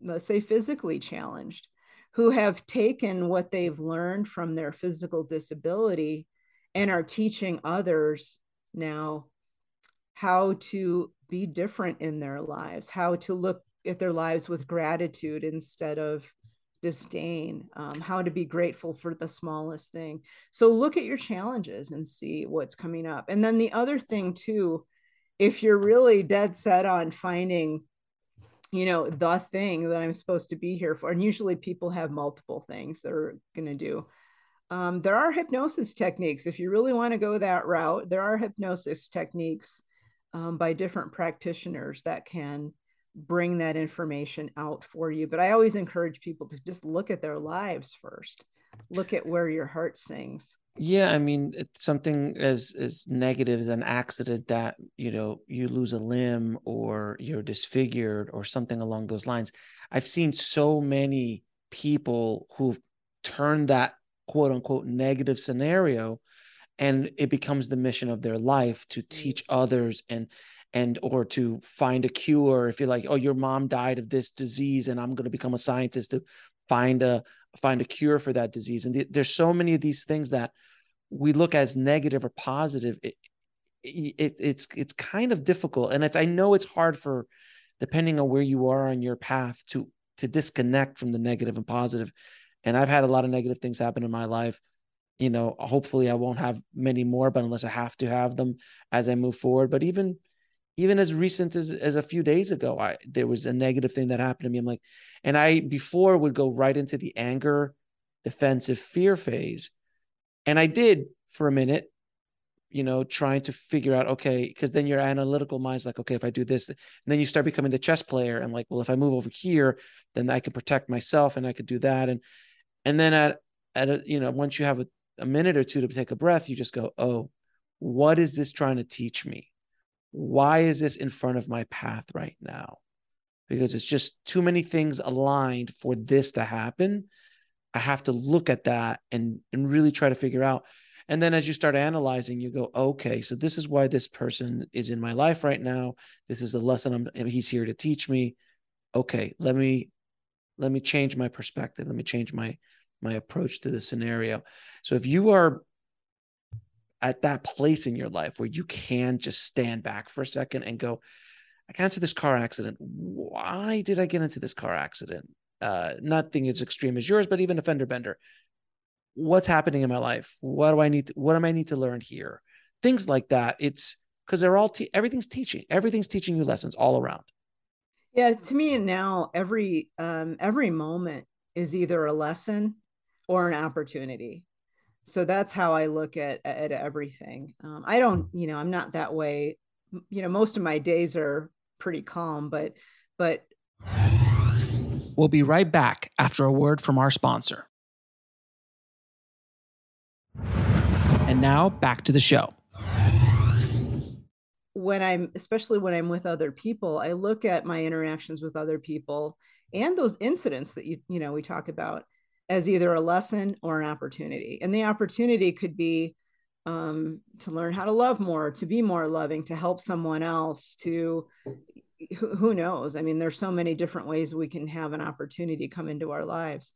let's say, physically challenged, who have taken what they've learned from their physical disability and are teaching others now how to be different in their lives, how to look at their lives with gratitude instead of disdain, um, how to be grateful for the smallest thing. So look at your challenges and see what's coming up. And then the other thing, too, if you're really dead set on finding you know the thing that i'm supposed to be here for and usually people have multiple things they're going to do um, there are hypnosis techniques if you really want to go that route there are hypnosis techniques um, by different practitioners that can bring that information out for you. But I always encourage people to just look at their lives first, look at where your heart sings. Yeah, I mean, it's something as as negative as an accident that you know you lose a limb or you're disfigured or something along those lines. I've seen so many people who've turned that quote unquote negative scenario and it becomes the mission of their life to mm. teach others and and or to find a cure if you're like oh your mom died of this disease and i'm going to become a scientist to find a find a cure for that disease. And th- there's so many of these things that we look as negative or positive it, it, it's it's kind of difficult. And i know it's hard for depending on where you are on your path to to disconnect from the negative and positive. And i've had a lot of negative things happen in my life. You know, hopefully I won't have many more, but unless I have to have them as I move forward. But even even as recent as, as a few days ago, I there was a negative thing that happened to me. I'm like, and I before would go right into the anger, defensive fear phase. And I did for a minute, you know, trying to figure out, okay, because then your analytical mind's like, okay, if I do this, and then you start becoming the chess player and like, well, if I move over here, then I can protect myself and I could do that. And and then at at a, you know, once you have a a minute or two to take a breath, you just go, oh, what is this trying to teach me? Why is this in front of my path right now? Because it's just too many things aligned for this to happen I have to look at that and and really try to figure out. And then as you start analyzing, you go, okay, so this is why this person is in my life right now. This is a lesson I'm he's here to teach me. Okay, let me let me change my perspective. Let me change my my approach to the scenario. So if you are at that place in your life where you can just stand back for a second and go, I got into this car accident. Why did I get into this car accident? Uh, nothing as extreme as yours, but even a fender bender. What's happening in my life? What do I need? To, what am I need to learn here? Things like that. It's because they're all te- everything's teaching. Everything's teaching you lessons all around. Yeah, to me now, every um, every moment is either a lesson or an opportunity so that's how i look at at everything. Um, i don't you know i'm not that way. You know most of my days are pretty calm but but we'll be right back after a word from our sponsor. And now back to the show. When i'm especially when i'm with other people i look at my interactions with other people and those incidents that you you know we talk about as either a lesson or an opportunity. And the opportunity could be um, to learn how to love more, to be more loving, to help someone else, to who, knows? I mean, there's so many different ways we can have an opportunity come into our lives.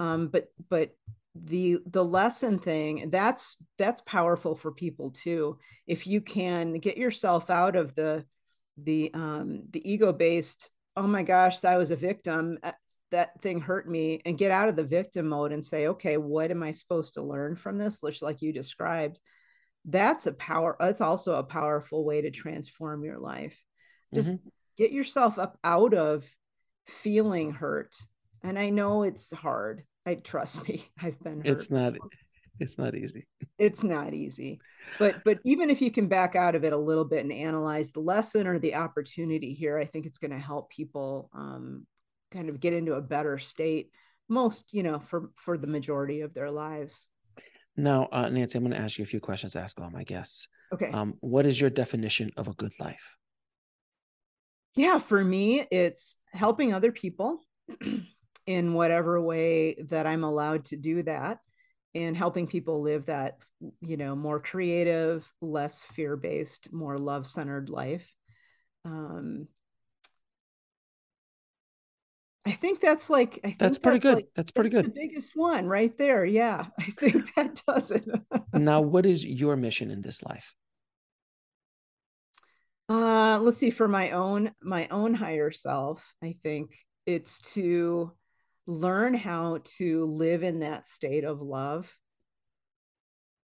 Um, but but the the lesson thing that's that's powerful for people too. If you can get yourself out of the the um, the ego based oh my gosh, I was a victim. That thing hurt me and get out of the victim mode and say, okay, what am I supposed to learn from this? Just like you described. That's a power, that's also a powerful way to transform your life. Just mm-hmm. get yourself up out of feeling hurt. And I know it's hard. I trust me, [laughs] I've been hurt. It's not it's not easy. It's not easy. But but even if you can back out of it a little bit and analyze the lesson or the opportunity here, I think it's going to help people um, kind of get into a better state most you know for for the majority of their lives. Now uh, nancy i'm going to ask you a few questions to ask all my guests. Okay. Um, what is your definition of a good life? Yeah for me it's helping other people [clears throat] in whatever way that i'm allowed to do that and helping people live that you know more creative less fear-based more love-centered life. Um, I think that's like I think that's pretty that's good. Like, that's pretty that's good. The biggest one right there. Yeah, [laughs] I think that does it. now, [laughs] what is your mission in this life? Uh, let's see. For my own my own higher self, I think it's to learn how to live in that state of love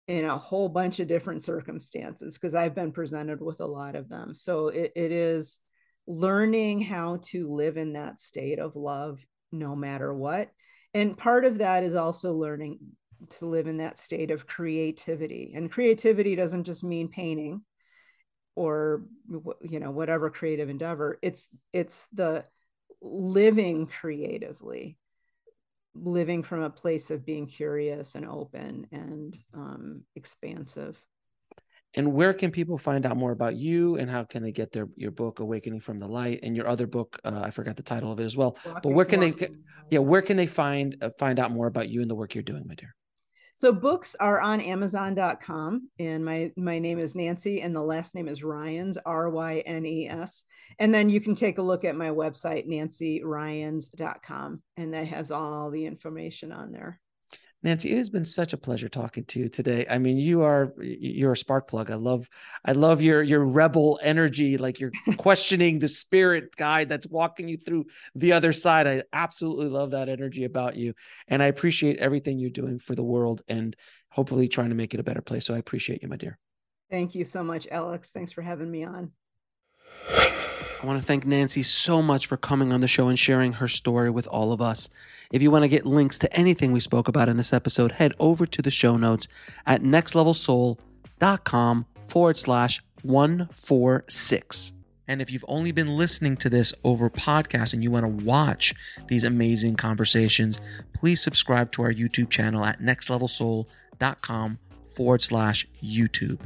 in a whole bunch of different circumstances because I've been presented with a lot of them. So it, it is learning how to live in that state of love no matter what. And part of that is also learning to live in that state of creativity. And creativity doesn't just mean painting or you know whatever creative endeavor. It's it's the living creatively living from a place of being curious and open and um, expansive and where can people find out more about you and how can they get their your book awakening from the light and your other book uh, i forgot the title of it as well walking, but where can walking. they yeah where can they find uh, find out more about you and the work you're doing my dear? So books are on amazon.com and my my name is nancy and the last name is rynes r-y-n-e-s and then you can take a look at my website nancyrynes.com and that has all the information on there Nancy, it has been such a pleasure talking to you today. I mean, you are you're a spark plug. I love I love your your rebel energy, like you're [laughs] questioning the spirit guide that's walking you through the other side. I absolutely love that energy about you. And I appreciate everything you're doing for the world and hopefully trying to make it a better place. So I appreciate you, my dear. Thank you so much, Alex. Thanks for having me on. I want to thank Nancy so much for coming on the show and sharing her story with all of us. If you want to get links to anything we spoke about in this episode, head over to the show notes at nextlevelsoul.com forward slash 146. And if you've only been listening to this over podcast and you want to watch these amazing conversations, please subscribe to our YouTube channel at nextlevelsoul.com forward slash YouTube.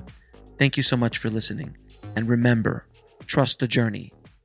Thank you so much for listening. And remember, trust the journey